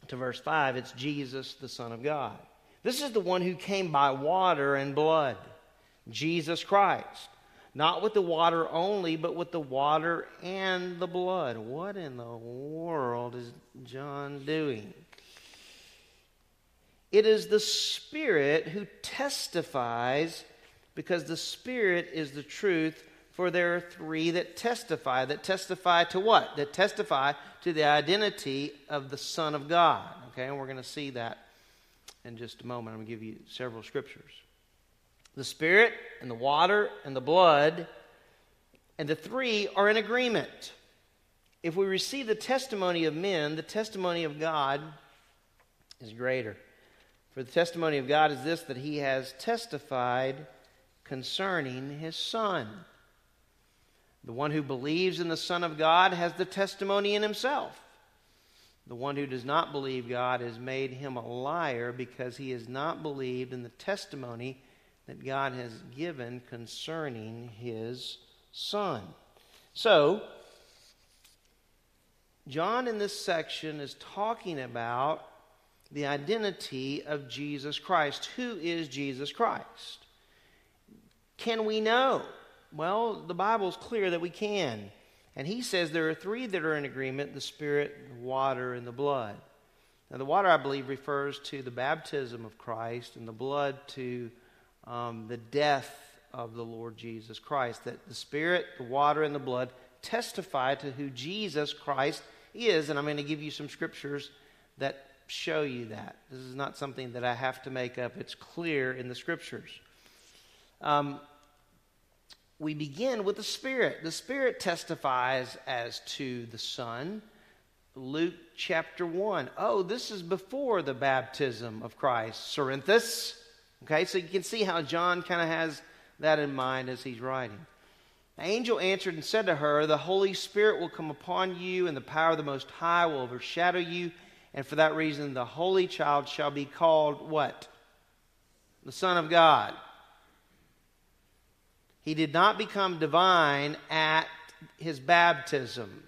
to verse 5, it's Jesus, the Son of God. This is the one who came by water and blood, Jesus Christ. Not with the water only, but with the water and the blood. What in the world is John doing? It is the Spirit who testifies, because the Spirit is the truth. For there are three that testify. That testify to what? That testify to the identity of the Son of God. Okay, and we're going to see that in just a moment. I'm going to give you several scriptures. The Spirit and the water and the blood, and the three are in agreement. If we receive the testimony of men, the testimony of God is greater. For the testimony of God is this that he has testified concerning his Son. The one who believes in the Son of God has the testimony in himself. The one who does not believe God has made him a liar because he has not believed in the testimony that God has given concerning his Son. So, John in this section is talking about the identity of Jesus Christ. Who is Jesus Christ? Can we know? Well, the Bible is clear that we can. And he says there are three that are in agreement the Spirit, the water, and the blood. Now, the water, I believe, refers to the baptism of Christ, and the blood to um, the death of the Lord Jesus Christ. That the Spirit, the water, and the blood testify to who Jesus Christ is. And I'm going to give you some scriptures that show you that. This is not something that I have to make up, it's clear in the scriptures. Um, we begin with the Spirit. The Spirit testifies as to the Son. Luke chapter 1. Oh, this is before the baptism of Christ, Cerinthus. Okay, so you can see how John kind of has that in mind as he's writing. The angel answered and said to her, The Holy Spirit will come upon you, and the power of the Most High will overshadow you. And for that reason, the Holy Child shall be called what? The Son of God. He did not become divine at his baptism.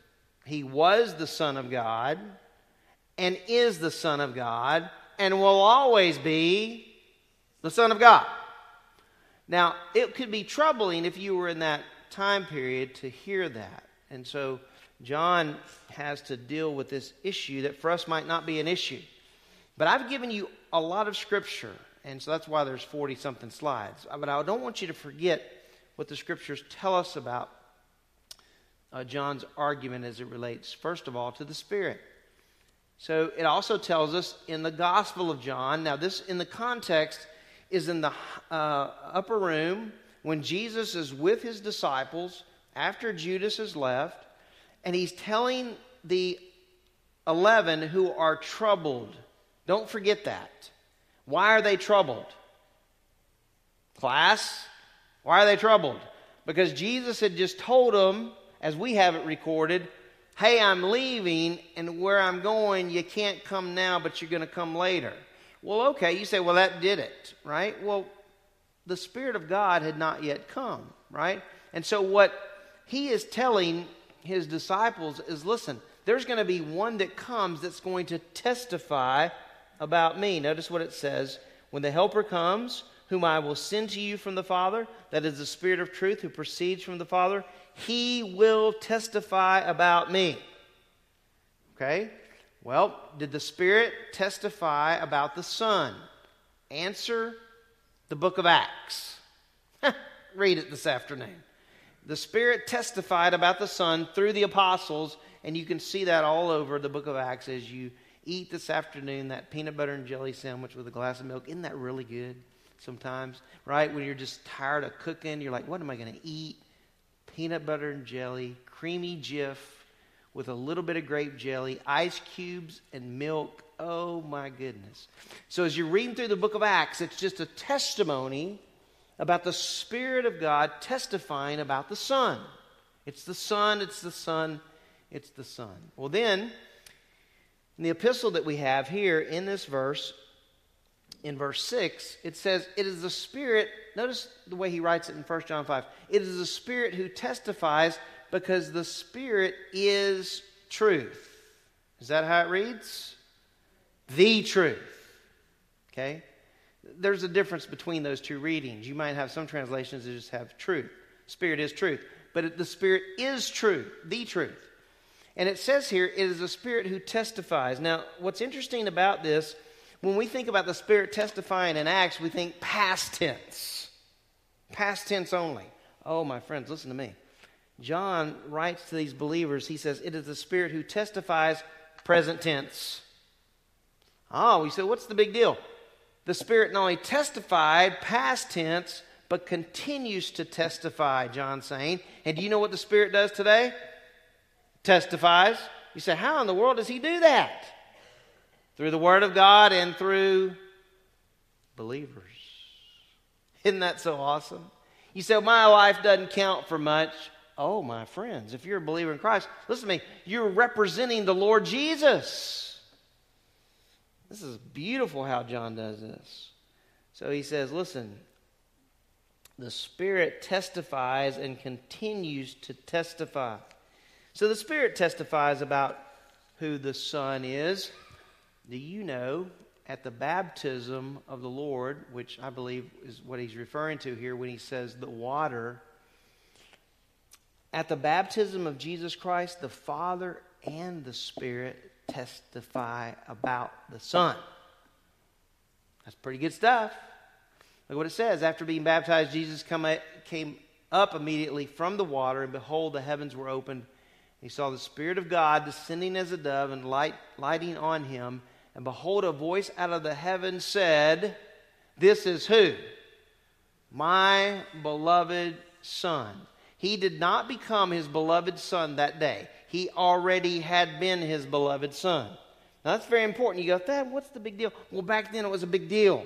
He was the Son of God and is the Son of God and will always be the Son of God. Now, it could be troubling if you were in that time period to hear that. And so John has to deal with this issue that for us might not be an issue. But I've given you a lot of scripture, and so that's why there's 40 something slides. But I don't want you to forget what the scriptures tell us about uh, John's argument as it relates, first of all, to the Spirit. So it also tells us in the Gospel of John, now, this in the context is in the uh, upper room when Jesus is with his disciples after Judas has left, and he's telling the 11 who are troubled. Don't forget that. Why are they troubled? Class, why are they troubled? Because Jesus had just told them, as we have it recorded, hey, I'm leaving, and where I'm going, you can't come now, but you're going to come later. Well, okay, you say, well, that did it, right? Well, the Spirit of God had not yet come, right? And so what he is telling his disciples is listen, there's going to be one that comes that's going to testify about me. Notice what it says when the Helper comes, whom I will send to you from the Father, that is the Spirit of truth who proceeds from the Father, he will testify about me. Okay? Well, did the Spirit testify about the Son? Answer the book of Acts. [LAUGHS] Read it this afternoon. The Spirit testified about the Son through the apostles, and you can see that all over the book of Acts as you eat this afternoon that peanut butter and jelly sandwich with a glass of milk. Isn't that really good sometimes? Right? When you're just tired of cooking, you're like, what am I going to eat? Peanut butter and jelly, creamy Jif with a little bit of grape jelly, ice cubes, and milk. Oh my goodness. So, as you're reading through the book of Acts, it's just a testimony about the Spirit of God testifying about the Son. It's the Son, it's the Son, it's the Son. Well, then, in the epistle that we have here in this verse, in verse 6, it says, It is the Spirit, notice the way he writes it in 1 John 5. It is the Spirit who testifies because the Spirit is truth. Is that how it reads? The truth. Okay? There's a difference between those two readings. You might have some translations that just have truth. Spirit is truth. But the Spirit is truth, the truth. And it says here, it is the Spirit who testifies. Now, what's interesting about this, when we think about the Spirit testifying in Acts, we think past tense. Past tense only. Oh, my friends, listen to me. John writes to these believers, he says, It is the Spirit who testifies, present tense. Oh, we said, what's the big deal? The Spirit not only testified, past tense, but continues to testify, John's saying. And do you know what the Spirit does today? Testifies. You say, how in the world does he do that? Through the Word of God and through believers. Isn't that so awesome? You say, my life doesn't count for much. Oh, my friends, if you're a believer in Christ, listen to me, you're representing the Lord Jesus. This is beautiful how John does this. So he says, listen, the Spirit testifies and continues to testify. So the Spirit testifies about who the Son is. Do you know at the baptism of the Lord, which I believe is what he's referring to here when he says the water at the baptism of Jesus Christ, the Father and the Spirit testify about the Son. That's pretty good stuff. Look what it says. After being baptized, Jesus come, came up immediately from the water, and behold, the heavens were opened. He saw the Spirit of God descending as a dove and light, lighting on him. And behold, a voice out of the heaven said, This is who? My beloved Son He did not become his beloved son that day. He already had been his beloved son. Now, that's very important. You go, Dad, what's the big deal? Well, back then it was a big deal.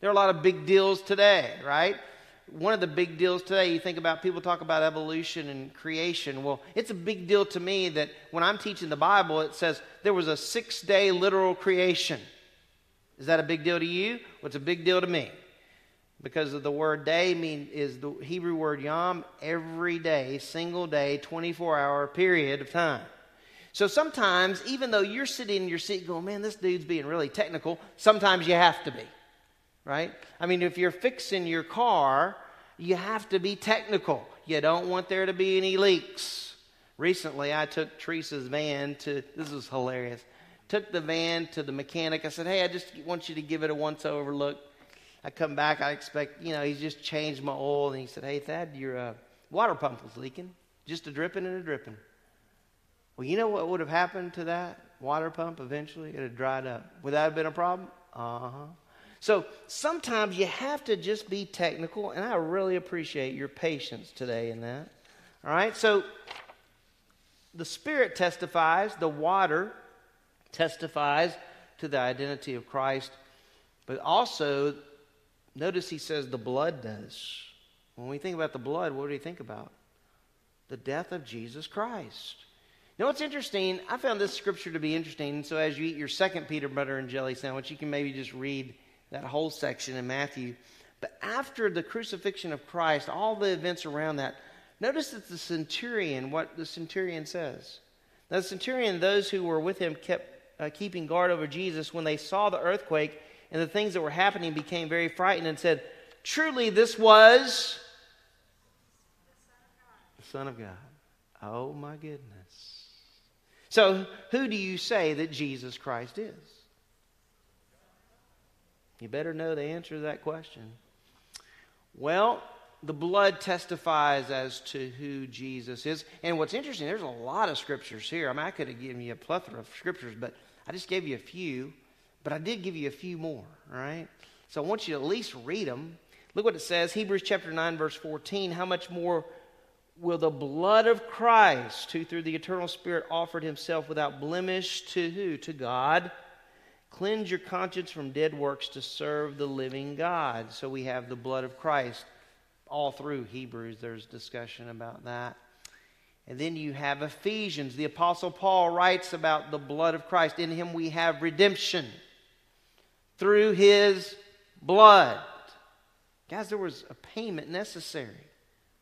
There are a lot of big deals today, right? One of the big deals today, you think about people talk about evolution and creation. Well, it's a big deal to me that when I'm teaching the Bible, it says there was a six day literal creation. Is that a big deal to you? Well, a big deal to me. Because of the word day mean is the Hebrew word yom, every day, single day, 24 hour period of time. So sometimes, even though you're sitting in your seat going, man, this dude's being really technical, sometimes you have to be. Right? I mean, if you're fixing your car, you have to be technical. You don't want there to be any leaks. Recently, I took Teresa's van to, this was hilarious. Took the van to the mechanic. I said, hey, I just want you to give it a once over look. I come back, I expect, you know, he's just changed my oil. And he said, hey, Thad, your uh, water pump was leaking. Just a dripping and a dripping. Well, you know what would have happened to that water pump eventually? It had dried up. Would that have been a problem? Uh huh. So sometimes you have to just be technical, and I really appreciate your patience today in that. All right, so the Spirit testifies, the water testifies to the identity of Christ, but also, notice he says the blood does. When we think about the blood, what do we think about? The death of Jesus Christ. Now, what's interesting, I found this scripture to be interesting. So, as you eat your second peanut butter and jelly sandwich, you can maybe just read that whole section in Matthew. But after the crucifixion of Christ, all the events around that, notice that the centurion, what the centurion says. Now, the centurion, those who were with him, kept uh, keeping guard over Jesus when they saw the earthquake and the things that were happening, became very frightened and said, Truly, this was the Son of God. Oh, my goodness. So, who do you say that Jesus Christ is? You better know the answer to that question. Well, the blood testifies as to who Jesus is. And what's interesting, there's a lot of scriptures here. I mean, I could have given you a plethora of scriptures, but I just gave you a few. But I did give you a few more, all right? So I want you to at least read them. Look what it says Hebrews chapter 9, verse 14. How much more will the blood of Christ, who through the eternal Spirit offered himself without blemish to who? To God. Cleanse your conscience from dead works to serve the living God. So we have the blood of Christ. All through Hebrews, there's discussion about that. And then you have Ephesians. The Apostle Paul writes about the blood of Christ. In him we have redemption through his blood. Guys, there was a payment necessary.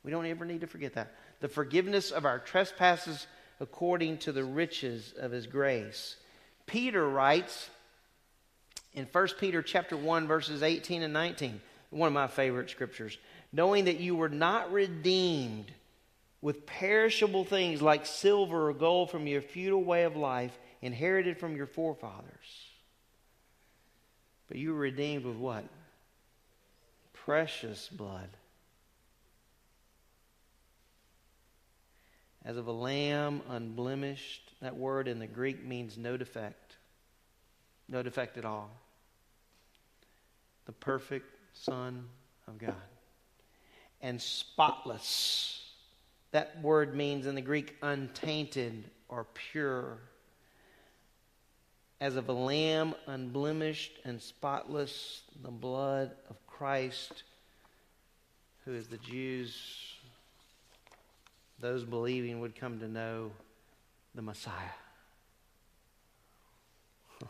We don't ever need to forget that. The forgiveness of our trespasses according to the riches of his grace. Peter writes in 1 Peter chapter 1 verses 18 and 19, one of my favorite scriptures, knowing that you were not redeemed with perishable things like silver or gold from your futile way of life inherited from your forefathers. But you were redeemed with what? Precious blood as of a lamb unblemished. That word in the Greek means no defect, no defect at all. The perfect Son of God. And spotless. That word means in the Greek untainted or pure. As of a lamb unblemished and spotless, the blood of Christ, who is the Jews' those believing would come to know the Messiah. [LAUGHS]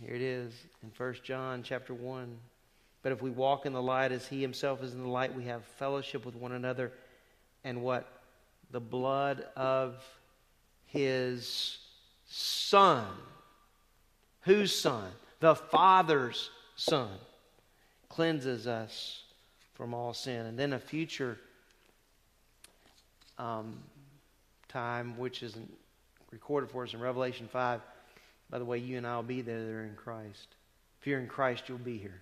Here it is in 1 John chapter 1. But if we walk in the light as he himself is in the light, we have fellowship with one another. And what? The blood of his son. Whose son? The Father's son. Cleanses us from all sin. And then a future um, time, which isn't recorded for us in Revelation 5. By the way, you and I will be there, there in Christ. If you're in Christ, you'll be here.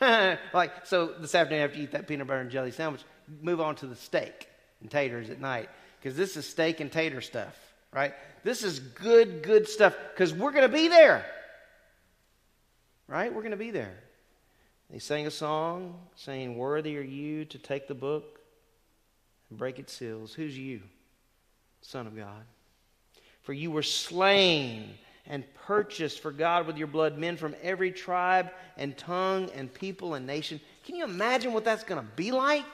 [LAUGHS] like, so this afternoon, after you eat that peanut butter and jelly sandwich, move on to the steak and taters at night. Because this is steak and tater stuff, right? This is good, good stuff because we're going to be there. Right? We're going to be there. They sang a song saying, Worthy are you to take the book and break its seals. Who's you, Son of God? For you were slain and purchased for God with your blood men from every tribe and tongue and people and nation. Can you imagine what that's going to be like?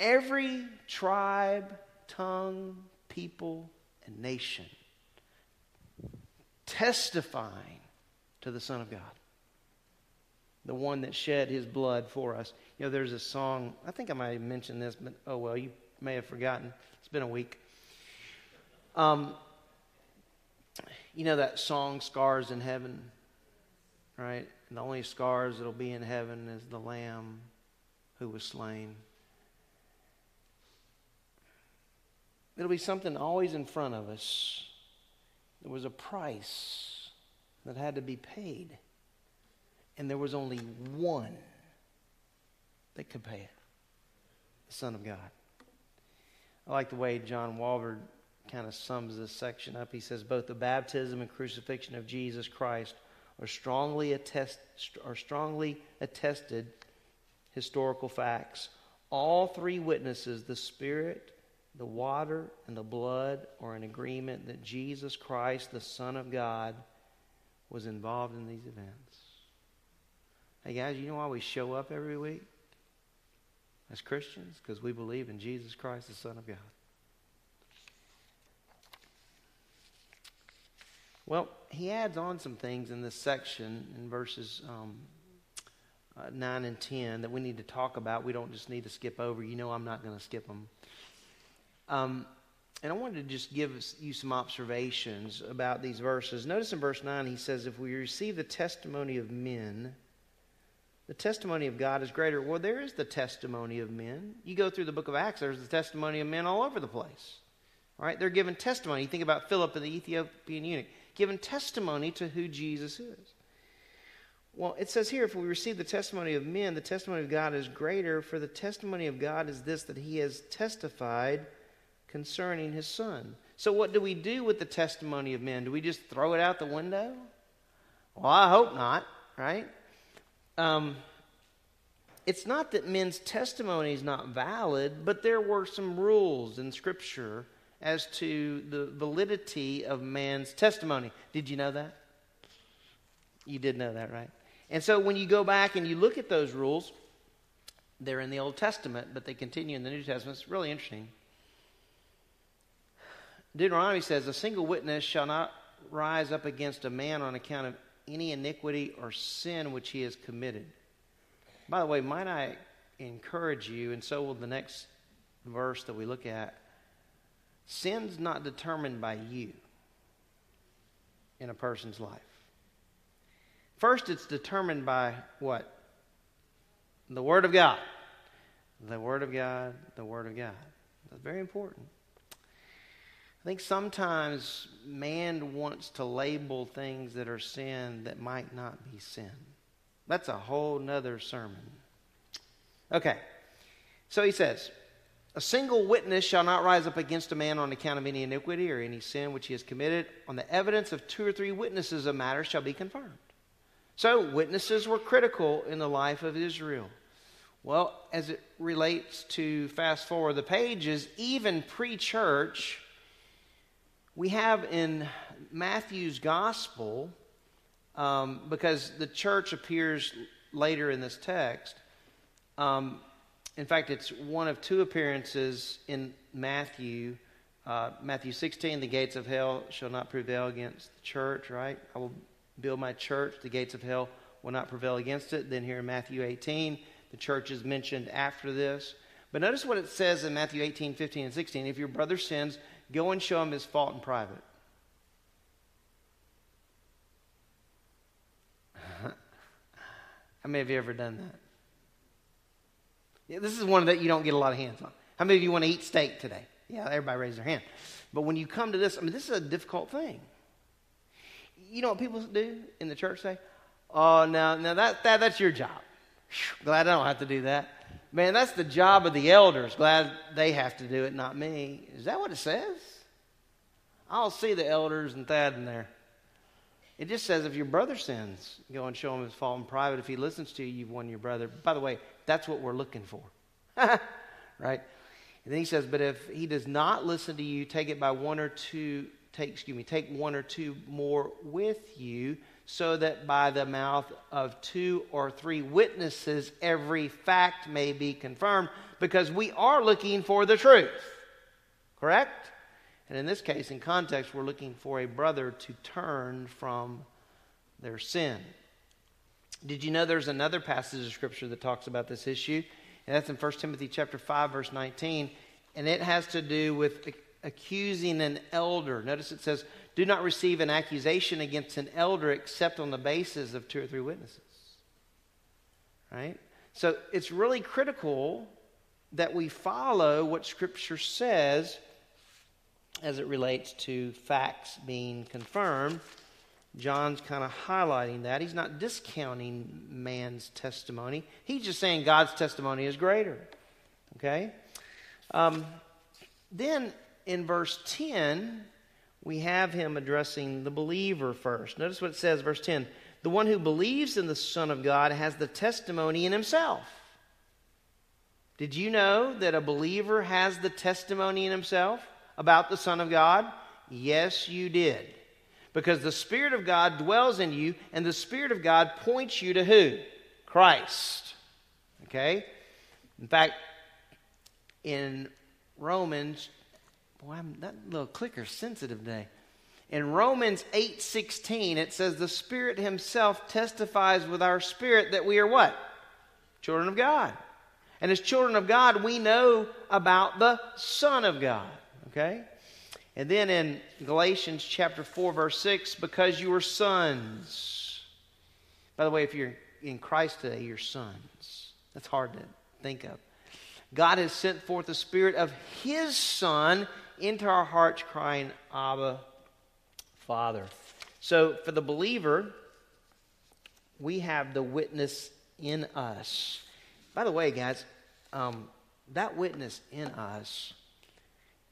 Every tribe, tongue, people, and nation testifying to the Son of God, the one that shed his blood for us. You know, there's a song, I think I might have mentioned this, but oh well, you may have forgotten. It's been a week. Um, you know that song, Scars in Heaven, right? And the only scars that'll be in heaven is the Lamb who was slain. It'll be something always in front of us. There was a price that had to be paid, and there was only one that could pay it the Son of God. I like the way John Walvoord kind of sums this section up. He says, Both the baptism and crucifixion of Jesus Christ are strongly, attest, are strongly attested historical facts. All three witnesses, the Spirit, the water, and the blood, are in agreement that Jesus Christ, the Son of God, was involved in these events. Hey, guys, you know why we show up every week as Christians? Because we believe in Jesus Christ, the Son of God. Well, he adds on some things in this section in verses um, uh, 9 and 10 that we need to talk about. We don't just need to skip over. You know, I'm not going to skip them. Um, and I wanted to just give you some observations about these verses. Notice in verse 9, he says, If we receive the testimony of men, the testimony of God is greater. Well, there is the testimony of men. You go through the book of Acts, there's the testimony of men all over the place. Right? They're giving testimony. You think about Philip and the Ethiopian eunuch, giving testimony to who Jesus is. Well, it says here, if we receive the testimony of men, the testimony of God is greater, for the testimony of God is this that he has testified concerning his son. So, what do we do with the testimony of men? Do we just throw it out the window? Well, I hope not, right? Um, it's not that men's testimony is not valid, but there were some rules in Scripture as to the validity of man's testimony. Did you know that? You did know that, right? And so when you go back and you look at those rules, they're in the Old Testament, but they continue in the New Testament. It's really interesting. Deuteronomy says, A single witness shall not rise up against a man on account of any iniquity or sin which he has committed. By the way, might I encourage you, and so will the next verse that we look at. Sin's not determined by you in a person's life. First, it's determined by what? The Word of God. The Word of God, the Word of God. That's very important. I think sometimes man wants to label things that are sin that might not be sin. That's a whole nother sermon. Okay, so he says, A single witness shall not rise up against a man on account of any iniquity or any sin which he has committed. On the evidence of two or three witnesses, a matter shall be confirmed. So, witnesses were critical in the life of Israel. Well, as it relates to fast forward the pages, even pre church, we have in Matthew's gospel, um, because the church appears later in this text. Um, in fact, it's one of two appearances in Matthew. Uh, Matthew 16, the gates of hell shall not prevail against the church, right? I will build my church, the gates of hell will not prevail against it. Then here in Matthew 18, the church is mentioned after this. But notice what it says in Matthew 18, 15, and 16. If your brother sins, Go and show him his fault in private. [LAUGHS] How many of you ever done that? Yeah, this is one that you don't get a lot of hands on. How many of you want to eat steak today? Yeah, everybody raise their hand. But when you come to this, I mean, this is a difficult thing. You know what people do in the church say? Oh, now, no, that, that, that's your job. Glad I don't have to do that. Man, that's the job of the elders. Glad they have to do it, not me. Is that what it says? I'll see the elders and Thad in there. It just says if your brother sins, go and show him his fault in private. If he listens to you, you've won your brother. By the way, that's what we're looking for. [LAUGHS] right? And then he says, But if he does not listen to you, take it by one or two, take, excuse me, take one or two more with you, so that by the mouth of two or three witnesses every fact may be confirmed, because we are looking for the truth. Correct? And in this case, in context, we're looking for a brother to turn from their sin. Did you know there's another passage of scripture that talks about this issue? And that's in 1 Timothy chapter 5 verse 19, and it has to do with accusing an elder. Notice it says, "Do not receive an accusation against an elder except on the basis of two or three witnesses." Right? So it's really critical that we follow what scripture says as it relates to facts being confirmed. John's kind of highlighting that. He's not discounting man's testimony. He's just saying God's testimony is greater. Okay? Um, then in verse 10, we have him addressing the believer first. Notice what it says, verse 10 The one who believes in the Son of God has the testimony in himself. Did you know that a believer has the testimony in himself about the Son of God? Yes, you did. Because the Spirit of God dwells in you, and the Spirit of God points you to who? Christ. Okay? In fact, in Romans, boy, I'm, that little clicker's sensitive today. In Romans 8:16, it says, "The Spirit Himself testifies with our spirit that we are what? Children of God." And as children of God, we know about the Son of God. Okay? And then in Galatians chapter 4, verse 6, because you are sons. By the way, if you're in Christ today, you're sons. That's hard to think of. God has sent forth the Spirit of His Son into our hearts, crying, Abba, Father. So for the believer, we have the witness in us. By the way, guys, um, that witness in us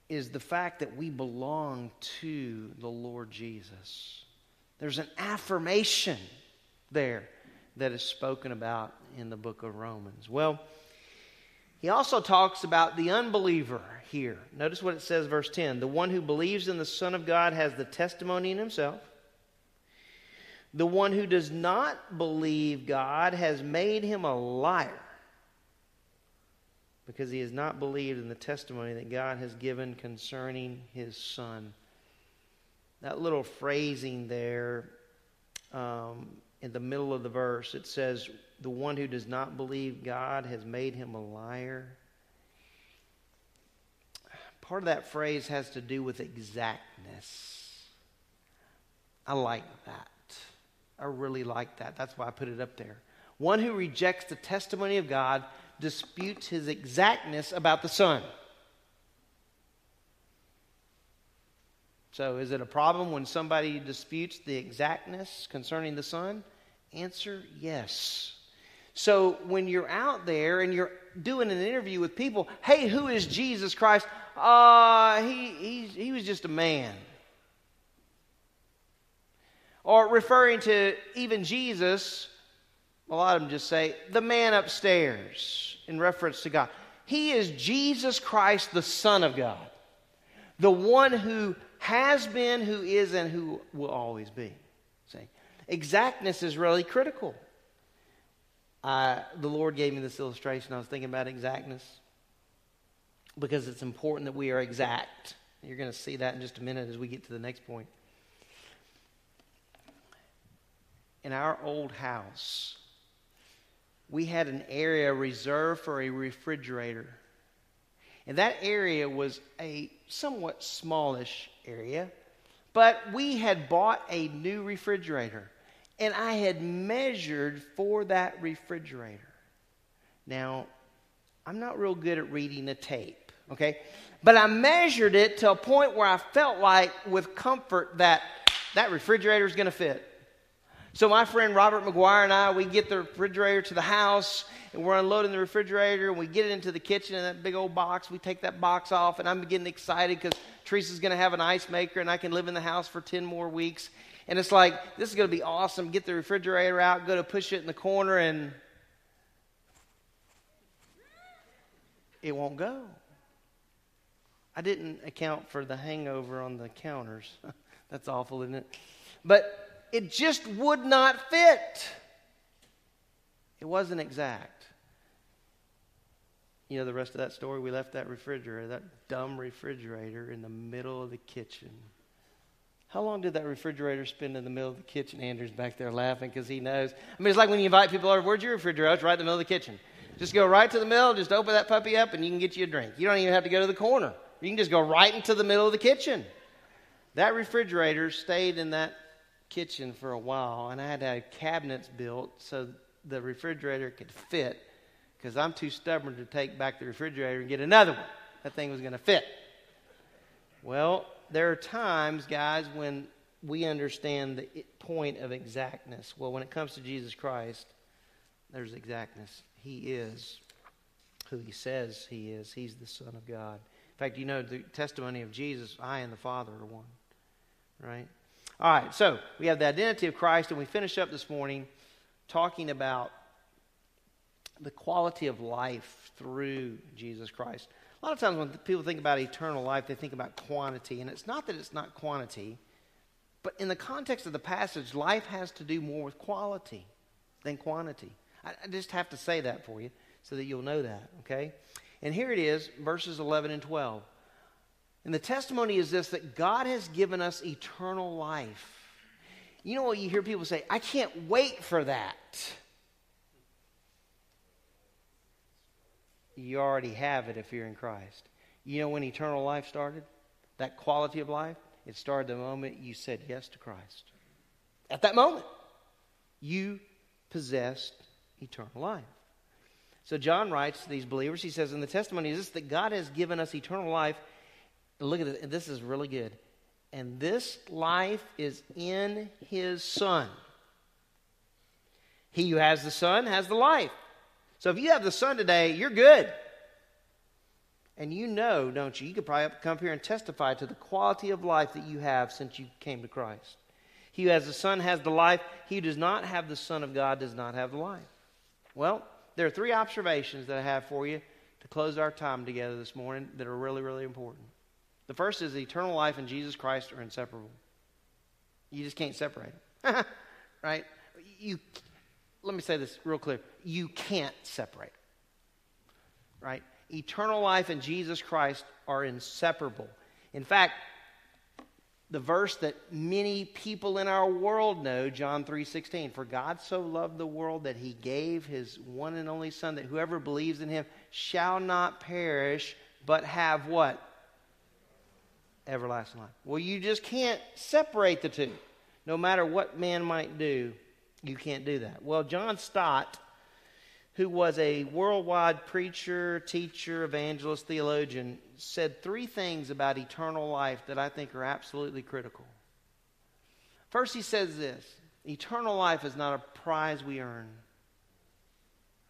is the fact that we belong to the Lord Jesus. There's an affirmation there that is spoken about in the book of Romans. Well, he also talks about the unbeliever here. Notice what it says, verse 10 The one who believes in the Son of God has the testimony in himself. The one who does not believe God has made him a liar because he has not believed in the testimony that God has given concerning his Son. That little phrasing there um, in the middle of the verse, it says, The one who does not believe God has made him a liar. Part of that phrase has to do with exactness. I like that. I really like that. That's why I put it up there. One who rejects the testimony of God disputes his exactness about the Son. So, is it a problem when somebody disputes the exactness concerning the Son? Answer yes. So, when you're out there and you're doing an interview with people, hey, who is Jesus Christ? Uh, he, he, he was just a man. Or referring to even Jesus, a lot of them just say, the man upstairs in reference to God. He is Jesus Christ, the Son of God, the one who has been, who is, and who will always be. See, exactness is really critical. Uh, the Lord gave me this illustration. I was thinking about exactness because it's important that we are exact. You're going to see that in just a minute as we get to the next point. In our old house, we had an area reserved for a refrigerator. And that area was a somewhat smallish area, but we had bought a new refrigerator. And I had measured for that refrigerator. Now, I'm not real good at reading a tape, okay? But I measured it to a point where I felt like, with comfort, that that refrigerator is going to fit. So my friend Robert McGuire and I, we get the refrigerator to the house, and we're unloading the refrigerator, and we get it into the kitchen in that big old box. We take that box off, and I'm getting excited because Teresa's going to have an ice maker, and I can live in the house for 10 more weeks. And it's like, this is going to be awesome. Get the refrigerator out, go to push it in the corner, and it won't go. I didn't account for the hangover on the counters. [LAUGHS] That's awful, isn't it? But it just would not fit. It wasn't exact. You know the rest of that story? We left that refrigerator, that dumb refrigerator, in the middle of the kitchen. How long did that refrigerator spend in the middle of the kitchen? Andrew's back there laughing because he knows. I mean, it's like when you invite people over, where's your refrigerator? It's right in the middle of the kitchen. Just go right to the middle, just open that puppy up, and you can get you a drink. You don't even have to go to the corner. You can just go right into the middle of the kitchen. That refrigerator stayed in that kitchen for a while, and I had to have cabinets built so the refrigerator could fit because I'm too stubborn to take back the refrigerator and get another one. That thing was going to fit. Well, there are times, guys, when we understand the point of exactness. Well, when it comes to Jesus Christ, there's exactness. He is who he says he is. He's the Son of God. In fact, you know the testimony of Jesus, I and the Father are one. Right? All right, so we have the identity of Christ, and we finish up this morning talking about the quality of life through Jesus Christ. A lot of times when people think about eternal life, they think about quantity. And it's not that it's not quantity, but in the context of the passage, life has to do more with quality than quantity. I, I just have to say that for you so that you'll know that, okay? And here it is, verses 11 and 12. And the testimony is this that God has given us eternal life. You know what you hear people say? I can't wait for that. You already have it if you're in Christ. You know when eternal life started? That quality of life? It started the moment you said yes to Christ. At that moment, you possessed eternal life. So John writes to these believers, he says, in the testimony is this that God has given us eternal life. Look at this, this is really good. And this life is in his Son. He who has the Son has the life. So if you have the Son today, you're good. And you know, don't you? You could probably come here and testify to the quality of life that you have since you came to Christ. He who has the Son has the life. He who does not have the Son of God does not have the life. Well, there are three observations that I have for you to close our time together this morning that are really, really important. The first is eternal life and Jesus Christ are inseparable. You just can't separate them. [LAUGHS] right? You let me say this real clear. You can't separate. Right? Eternal life and Jesus Christ are inseparable. In fact, the verse that many people in our world know, John 3:16, for God so loved the world that he gave his one and only son that whoever believes in him shall not perish but have what? Everlasting life. Well, you just can't separate the two. No matter what man might do, you can't do that. Well, John Stott, who was a worldwide preacher, teacher, evangelist, theologian, said three things about eternal life that I think are absolutely critical. First, he says this eternal life is not a prize we earn.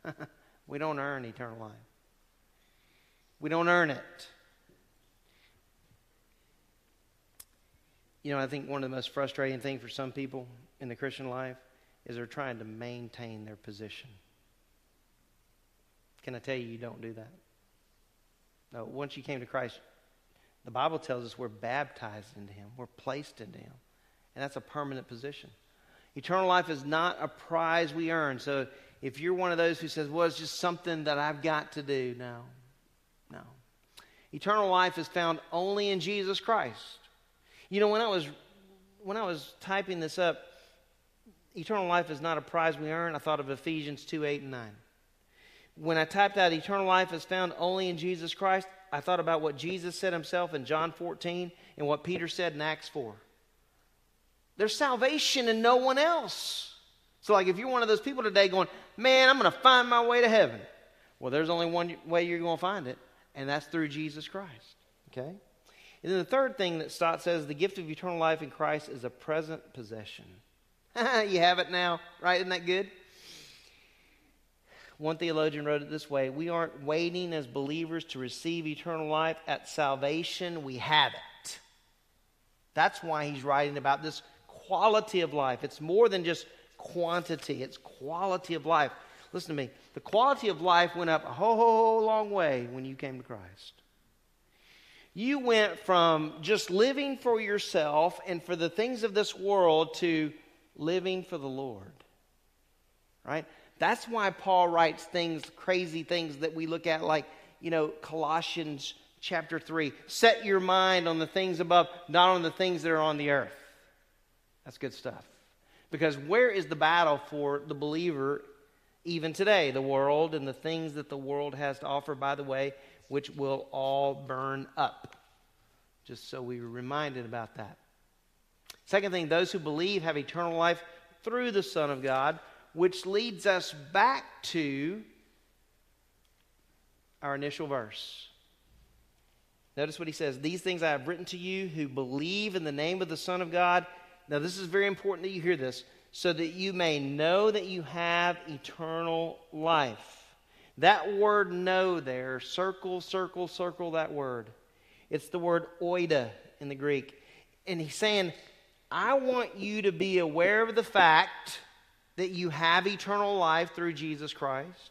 [LAUGHS] we don't earn eternal life, we don't earn it. You know, I think one of the most frustrating things for some people in the Christian life is they're trying to maintain their position. Can I tell you, you don't do that? No, once you came to Christ, the Bible tells us we're baptized into Him, we're placed into Him. And that's a permanent position. Eternal life is not a prize we earn. So if you're one of those who says, well, it's just something that I've got to do, no. No. Eternal life is found only in Jesus Christ. You know, when I was when I was typing this up, eternal life is not a prize we earn, I thought of Ephesians 2 8 and 9. When I typed out eternal life is found only in Jesus Christ, I thought about what Jesus said himself in John 14 and what Peter said in Acts 4. There's salvation in no one else. So, like, if you're one of those people today going, man, I'm going to find my way to heaven. Well, there's only one way you're going to find it, and that's through Jesus Christ. Okay? And then the third thing that Stott says the gift of eternal life in Christ is a present possession. [LAUGHS] you have it now, right? Isn't that good? One theologian wrote it this way We aren't waiting as believers to receive eternal life. At salvation, we have it. That's why he's writing about this quality of life. It's more than just quantity, it's quality of life. Listen to me. The quality of life went up a whole, whole, whole long way when you came to Christ. You went from just living for yourself and for the things of this world to living for the Lord. Right? That's why Paul writes things, crazy things that we look at, like, you know, Colossians chapter 3. Set your mind on the things above, not on the things that are on the earth. That's good stuff. Because where is the battle for the believer even today? The world and the things that the world has to offer, by the way, which will all burn up. Just so we were reminded about that. Second thing, those who believe have eternal life through the Son of God, which leads us back to our initial verse. Notice what he says These things I have written to you who believe in the name of the Son of God. Now, this is very important that you hear this, so that you may know that you have eternal life. That word know there, circle, circle, circle that word. It's the word oida in the Greek. And he's saying, I want you to be aware of the fact that you have eternal life through Jesus Christ.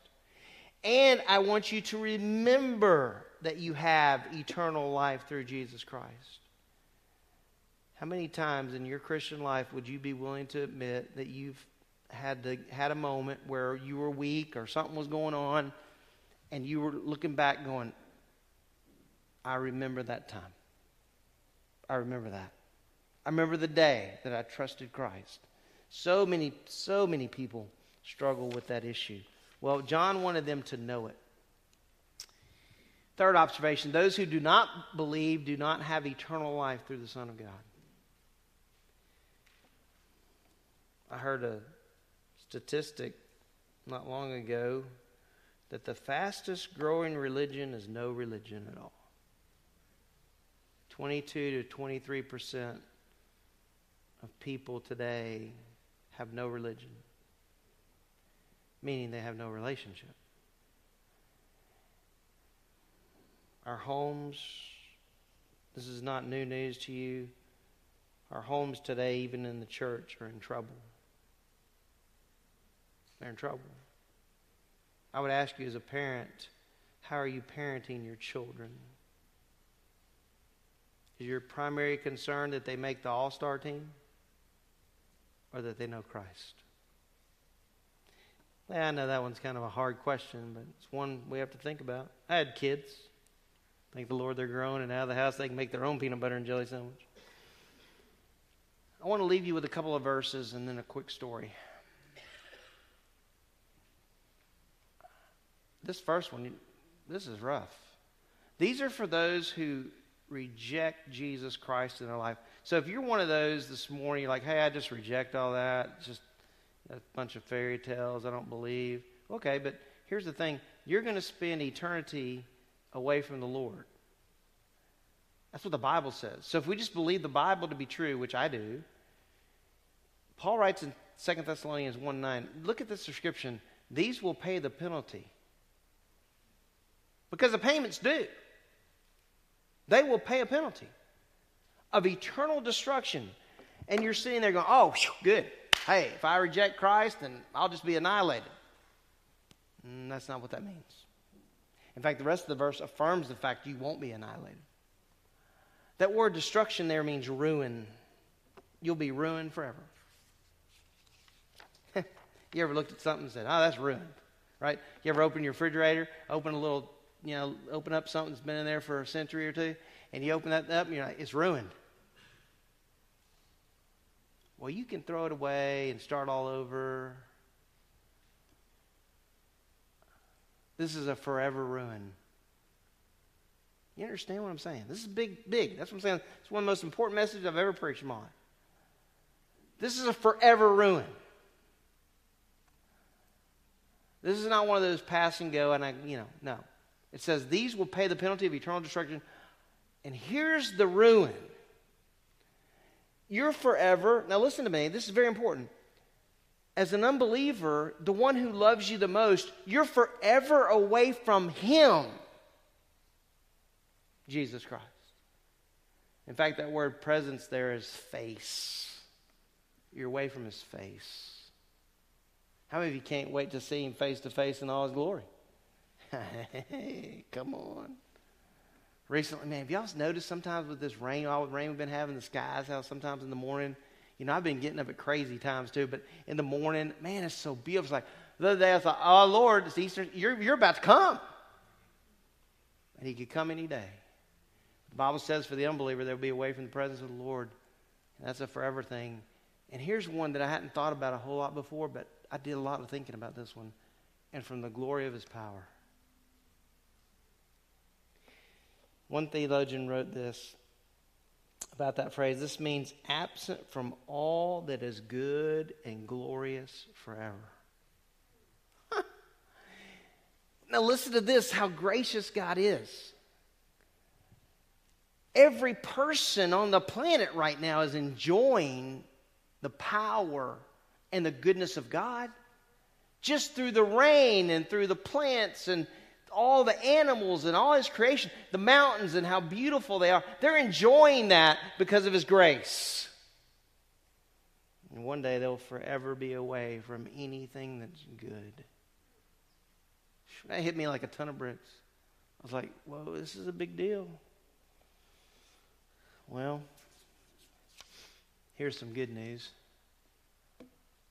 And I want you to remember that you have eternal life through Jesus Christ. How many times in your Christian life would you be willing to admit that you've had to, had a moment where you were weak or something was going on and you were looking back going, I remember that time. I remember that. I remember the day that I trusted Christ. So many, so many people struggle with that issue. Well, John wanted them to know it. Third observation those who do not believe do not have eternal life through the Son of God. I heard a statistic not long ago that the fastest growing religion is no religion at all. 22 to 23 percent of people today have no religion, meaning they have no relationship. Our homes, this is not new news to you. Our homes today, even in the church, are in trouble. They're in trouble. I would ask you as a parent, how are you parenting your children? Is your primary concern that they make the all star team or that they know Christ? Yeah, I know that one's kind of a hard question, but it's one we have to think about. I had kids. Thank the Lord they're grown and out of the house they can make their own peanut butter and jelly sandwich. I want to leave you with a couple of verses and then a quick story. This first one, this is rough. These are for those who reject Jesus Christ in their life. So if you're one of those this morning, you're like, hey, I just reject all that. It's just a bunch of fairy tales. I don't believe. Okay, but here's the thing you're going to spend eternity away from the Lord. That's what the Bible says. So if we just believe the Bible to be true, which I do, Paul writes in 2 Thessalonians 1 9, look at this description. These will pay the penalty. Because the payment's due. They will pay a penalty of eternal destruction. And you're sitting there going, oh, good. Hey, if I reject Christ, then I'll just be annihilated. Mm, that's not what that means. In fact, the rest of the verse affirms the fact you won't be annihilated. That word destruction there means ruin. You'll be ruined forever. [LAUGHS] you ever looked at something and said, oh, that's ruined, right? You ever open your refrigerator, open a little you know, open up something that's been in there for a century or two, and you open that up and you're like, it's ruined. Well, you can throw it away and start all over. This is a forever ruin. You understand what I'm saying? This is big, big. That's what I'm saying. It's one of the most important messages I've ever preached life. This is a forever ruin. This is not one of those pass and go, and I, you know, no. It says, These will pay the penalty of eternal destruction. And here's the ruin. You're forever, now listen to me, this is very important. As an unbeliever, the one who loves you the most, you're forever away from him, Jesus Christ. In fact, that word presence there is face. You're away from his face. How many of you can't wait to see him face to face in all his glory? Hey, [LAUGHS] come on. Recently, man, have y'all noticed sometimes with this rain, all the rain we've been having, the skies, how sometimes in the morning, you know, I've been getting up at crazy times too, but in the morning, man, it's so beautiful. It's like the other day I thought, oh Lord, it's Easter, you're, you're about to come. And he could come any day. The Bible says for the unbeliever, they'll be away from the presence of the Lord. And that's a forever thing. And here's one that I hadn't thought about a whole lot before, but I did a lot of thinking about this one. And from the glory of his power. One theologian wrote this about that phrase. This means absent from all that is good and glorious forever. [LAUGHS] Now, listen to this how gracious God is. Every person on the planet right now is enjoying the power and the goodness of God just through the rain and through the plants and all the animals and all his creation, the mountains and how beautiful they are. They're enjoying that because of his grace. And one day they'll forever be away from anything that's good. That hit me like a ton of bricks. I was like, whoa, this is a big deal. Well, here's some good news.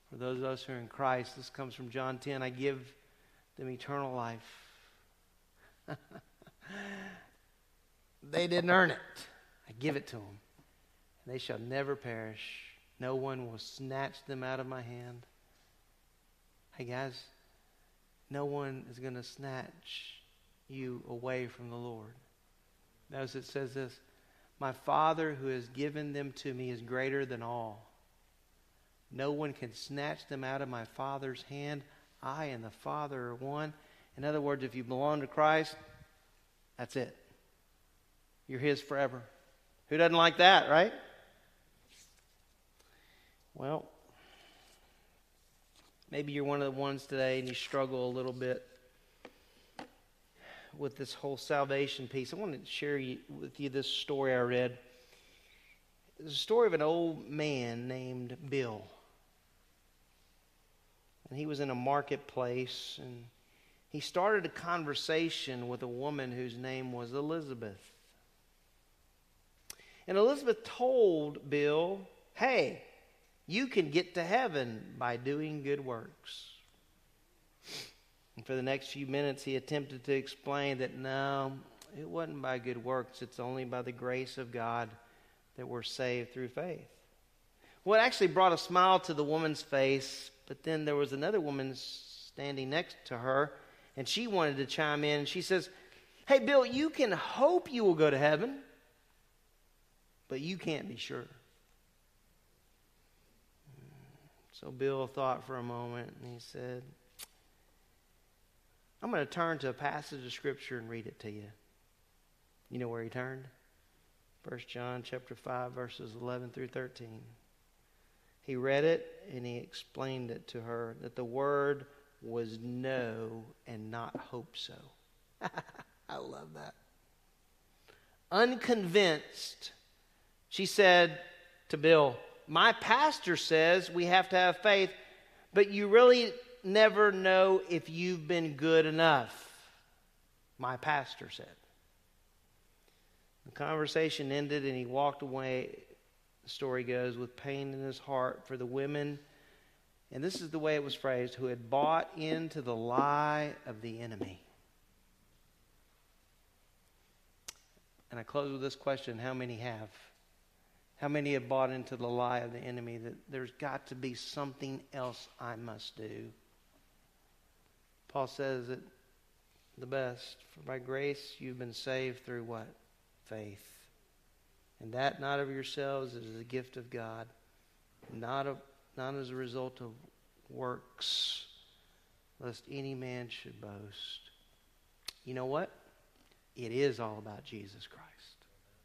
For those of us who are in Christ, this comes from John 10. I give them eternal life. [LAUGHS] they didn't earn it. I give it to them. They shall never perish. No one will snatch them out of my hand. Hey, guys, no one is going to snatch you away from the Lord. Notice it says this My Father who has given them to me is greater than all. No one can snatch them out of my Father's hand. I and the Father are one. In other words, if you belong to Christ, that's it. You're His forever. Who doesn't like that, right? Well, maybe you're one of the ones today and you struggle a little bit with this whole salvation piece. I want to share you, with you this story I read. It's a story of an old man named Bill. And he was in a marketplace and he started a conversation with a woman whose name was Elizabeth. And Elizabeth told Bill, hey, you can get to heaven by doing good works. And for the next few minutes, he attempted to explain that no, it wasn't by good works, it's only by the grace of God that we're saved through faith. Well, it actually brought a smile to the woman's face, but then there was another woman standing next to her and she wanted to chime in. She says, Hey, Bill, you can hope you will go to heaven, but you can't be sure. So Bill thought for a moment and he said, I'm going to turn to a passage of scripture and read it to you. You know where he turned? 1 John chapter 5 verses 11 through 13. He read it and he explained it to her that the word was know and not hope so. [LAUGHS] I love that. Unconvinced, she said to Bill, My pastor says we have to have faith, but you really never know if you've been good enough. My pastor said. The conversation ended and he walked away, the story goes, with pain in his heart for the women and this is the way it was phrased, who had bought into the lie of the enemy. And I close with this question How many have? How many have bought into the lie of the enemy that there's got to be something else I must do? Paul says it the best. For by grace you've been saved through what? Faith. And that not of yourselves is a gift of God, not of not as a result of works, lest any man should boast. You know what? It is all about Jesus Christ,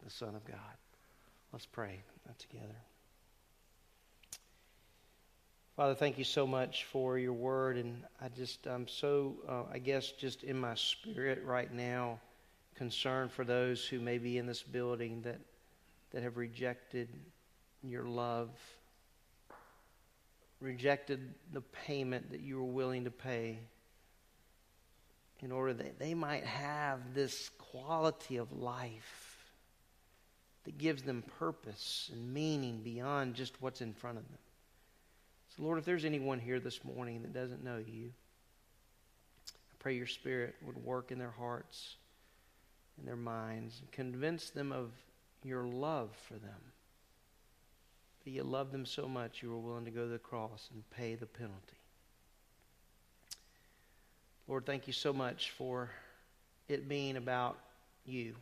the Son of God. Let's pray together. Father, thank you so much for your word. And I just, I'm so, uh, I guess, just in my spirit right now, concerned for those who may be in this building that, that have rejected your love rejected the payment that you were willing to pay in order that they might have this quality of life that gives them purpose and meaning beyond just what's in front of them. So, Lord, if there's anyone here this morning that doesn't know you, I pray your Spirit would work in their hearts and their minds and convince them of your love for them. That you loved them so much you were willing to go to the cross and pay the penalty. Lord, thank you so much for it being about you.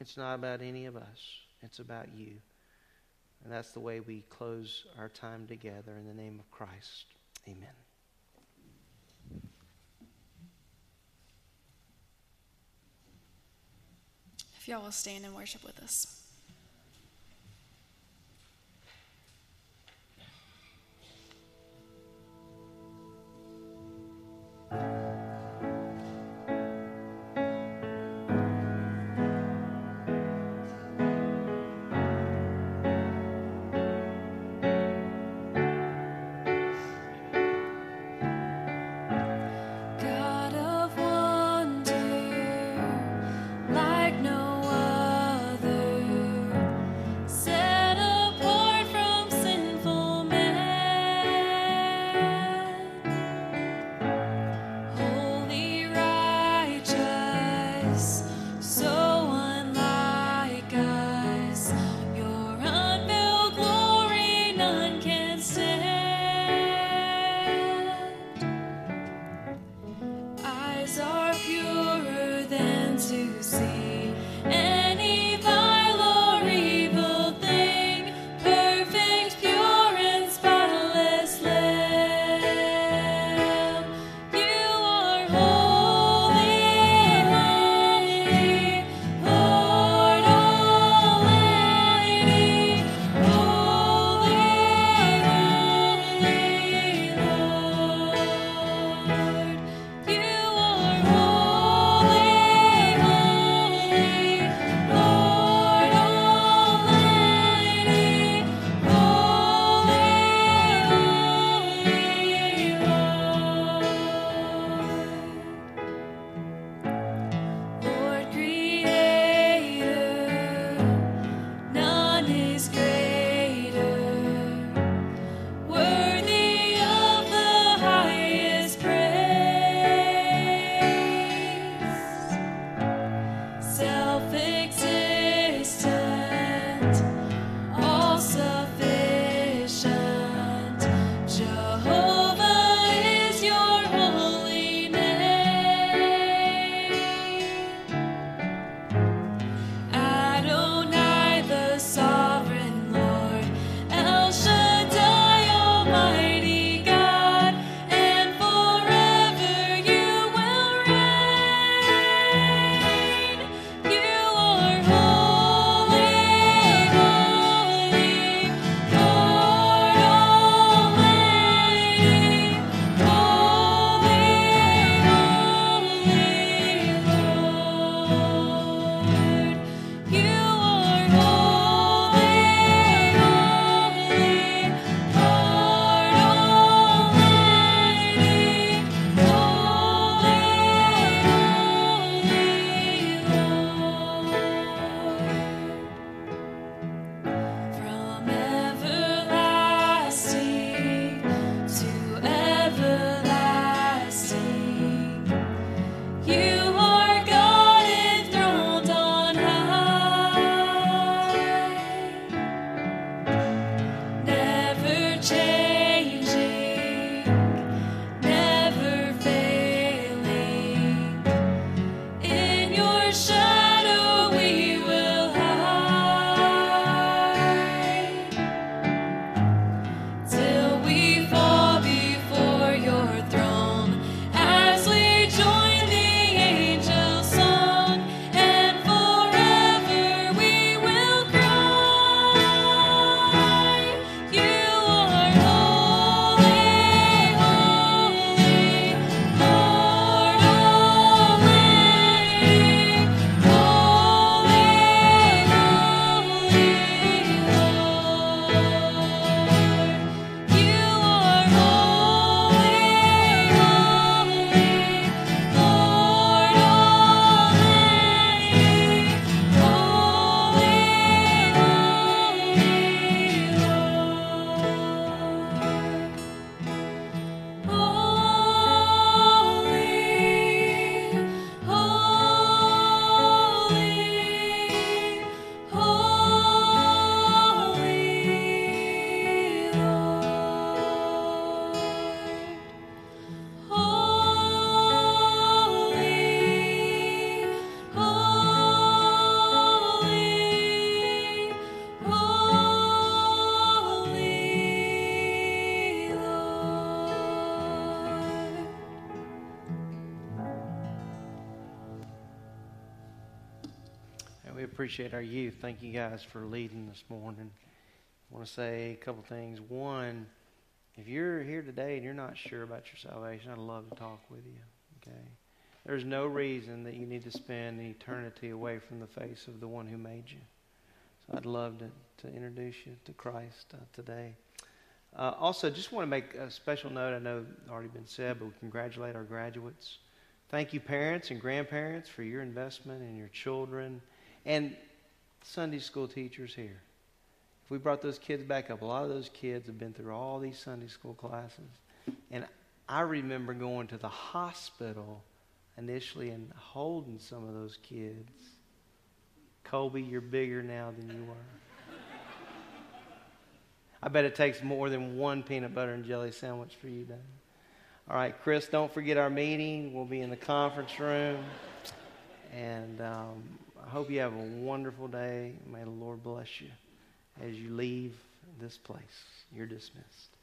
It's not about any of us, it's about you. And that's the way we close our time together in the name of Christ. Amen. If y'all will stand and worship with us. Appreciate our youth. Thank you guys for leading this morning. I want to say a couple things. One, if you're here today and you're not sure about your salvation, I'd love to talk with you. Okay? There's no reason that you need to spend eternity away from the face of the one who made you. So I'd love to, to introduce you to Christ uh, today. Uh, also, just want to make a special note. I know already been said, but we congratulate our graduates. Thank you, parents and grandparents, for your investment in your children and Sunday school teachers here. If we brought those kids back up, a lot of those kids have been through all these Sunday school classes. And I remember going to the hospital initially and holding some of those kids. Colby, you're bigger now than you were. I bet it takes more than one peanut butter and jelly sandwich for you, Dad. All right, Chris, don't forget our meeting. We'll be in the conference room. And um, hope you have a wonderful day. May the Lord bless you as you leave this place. You're dismissed.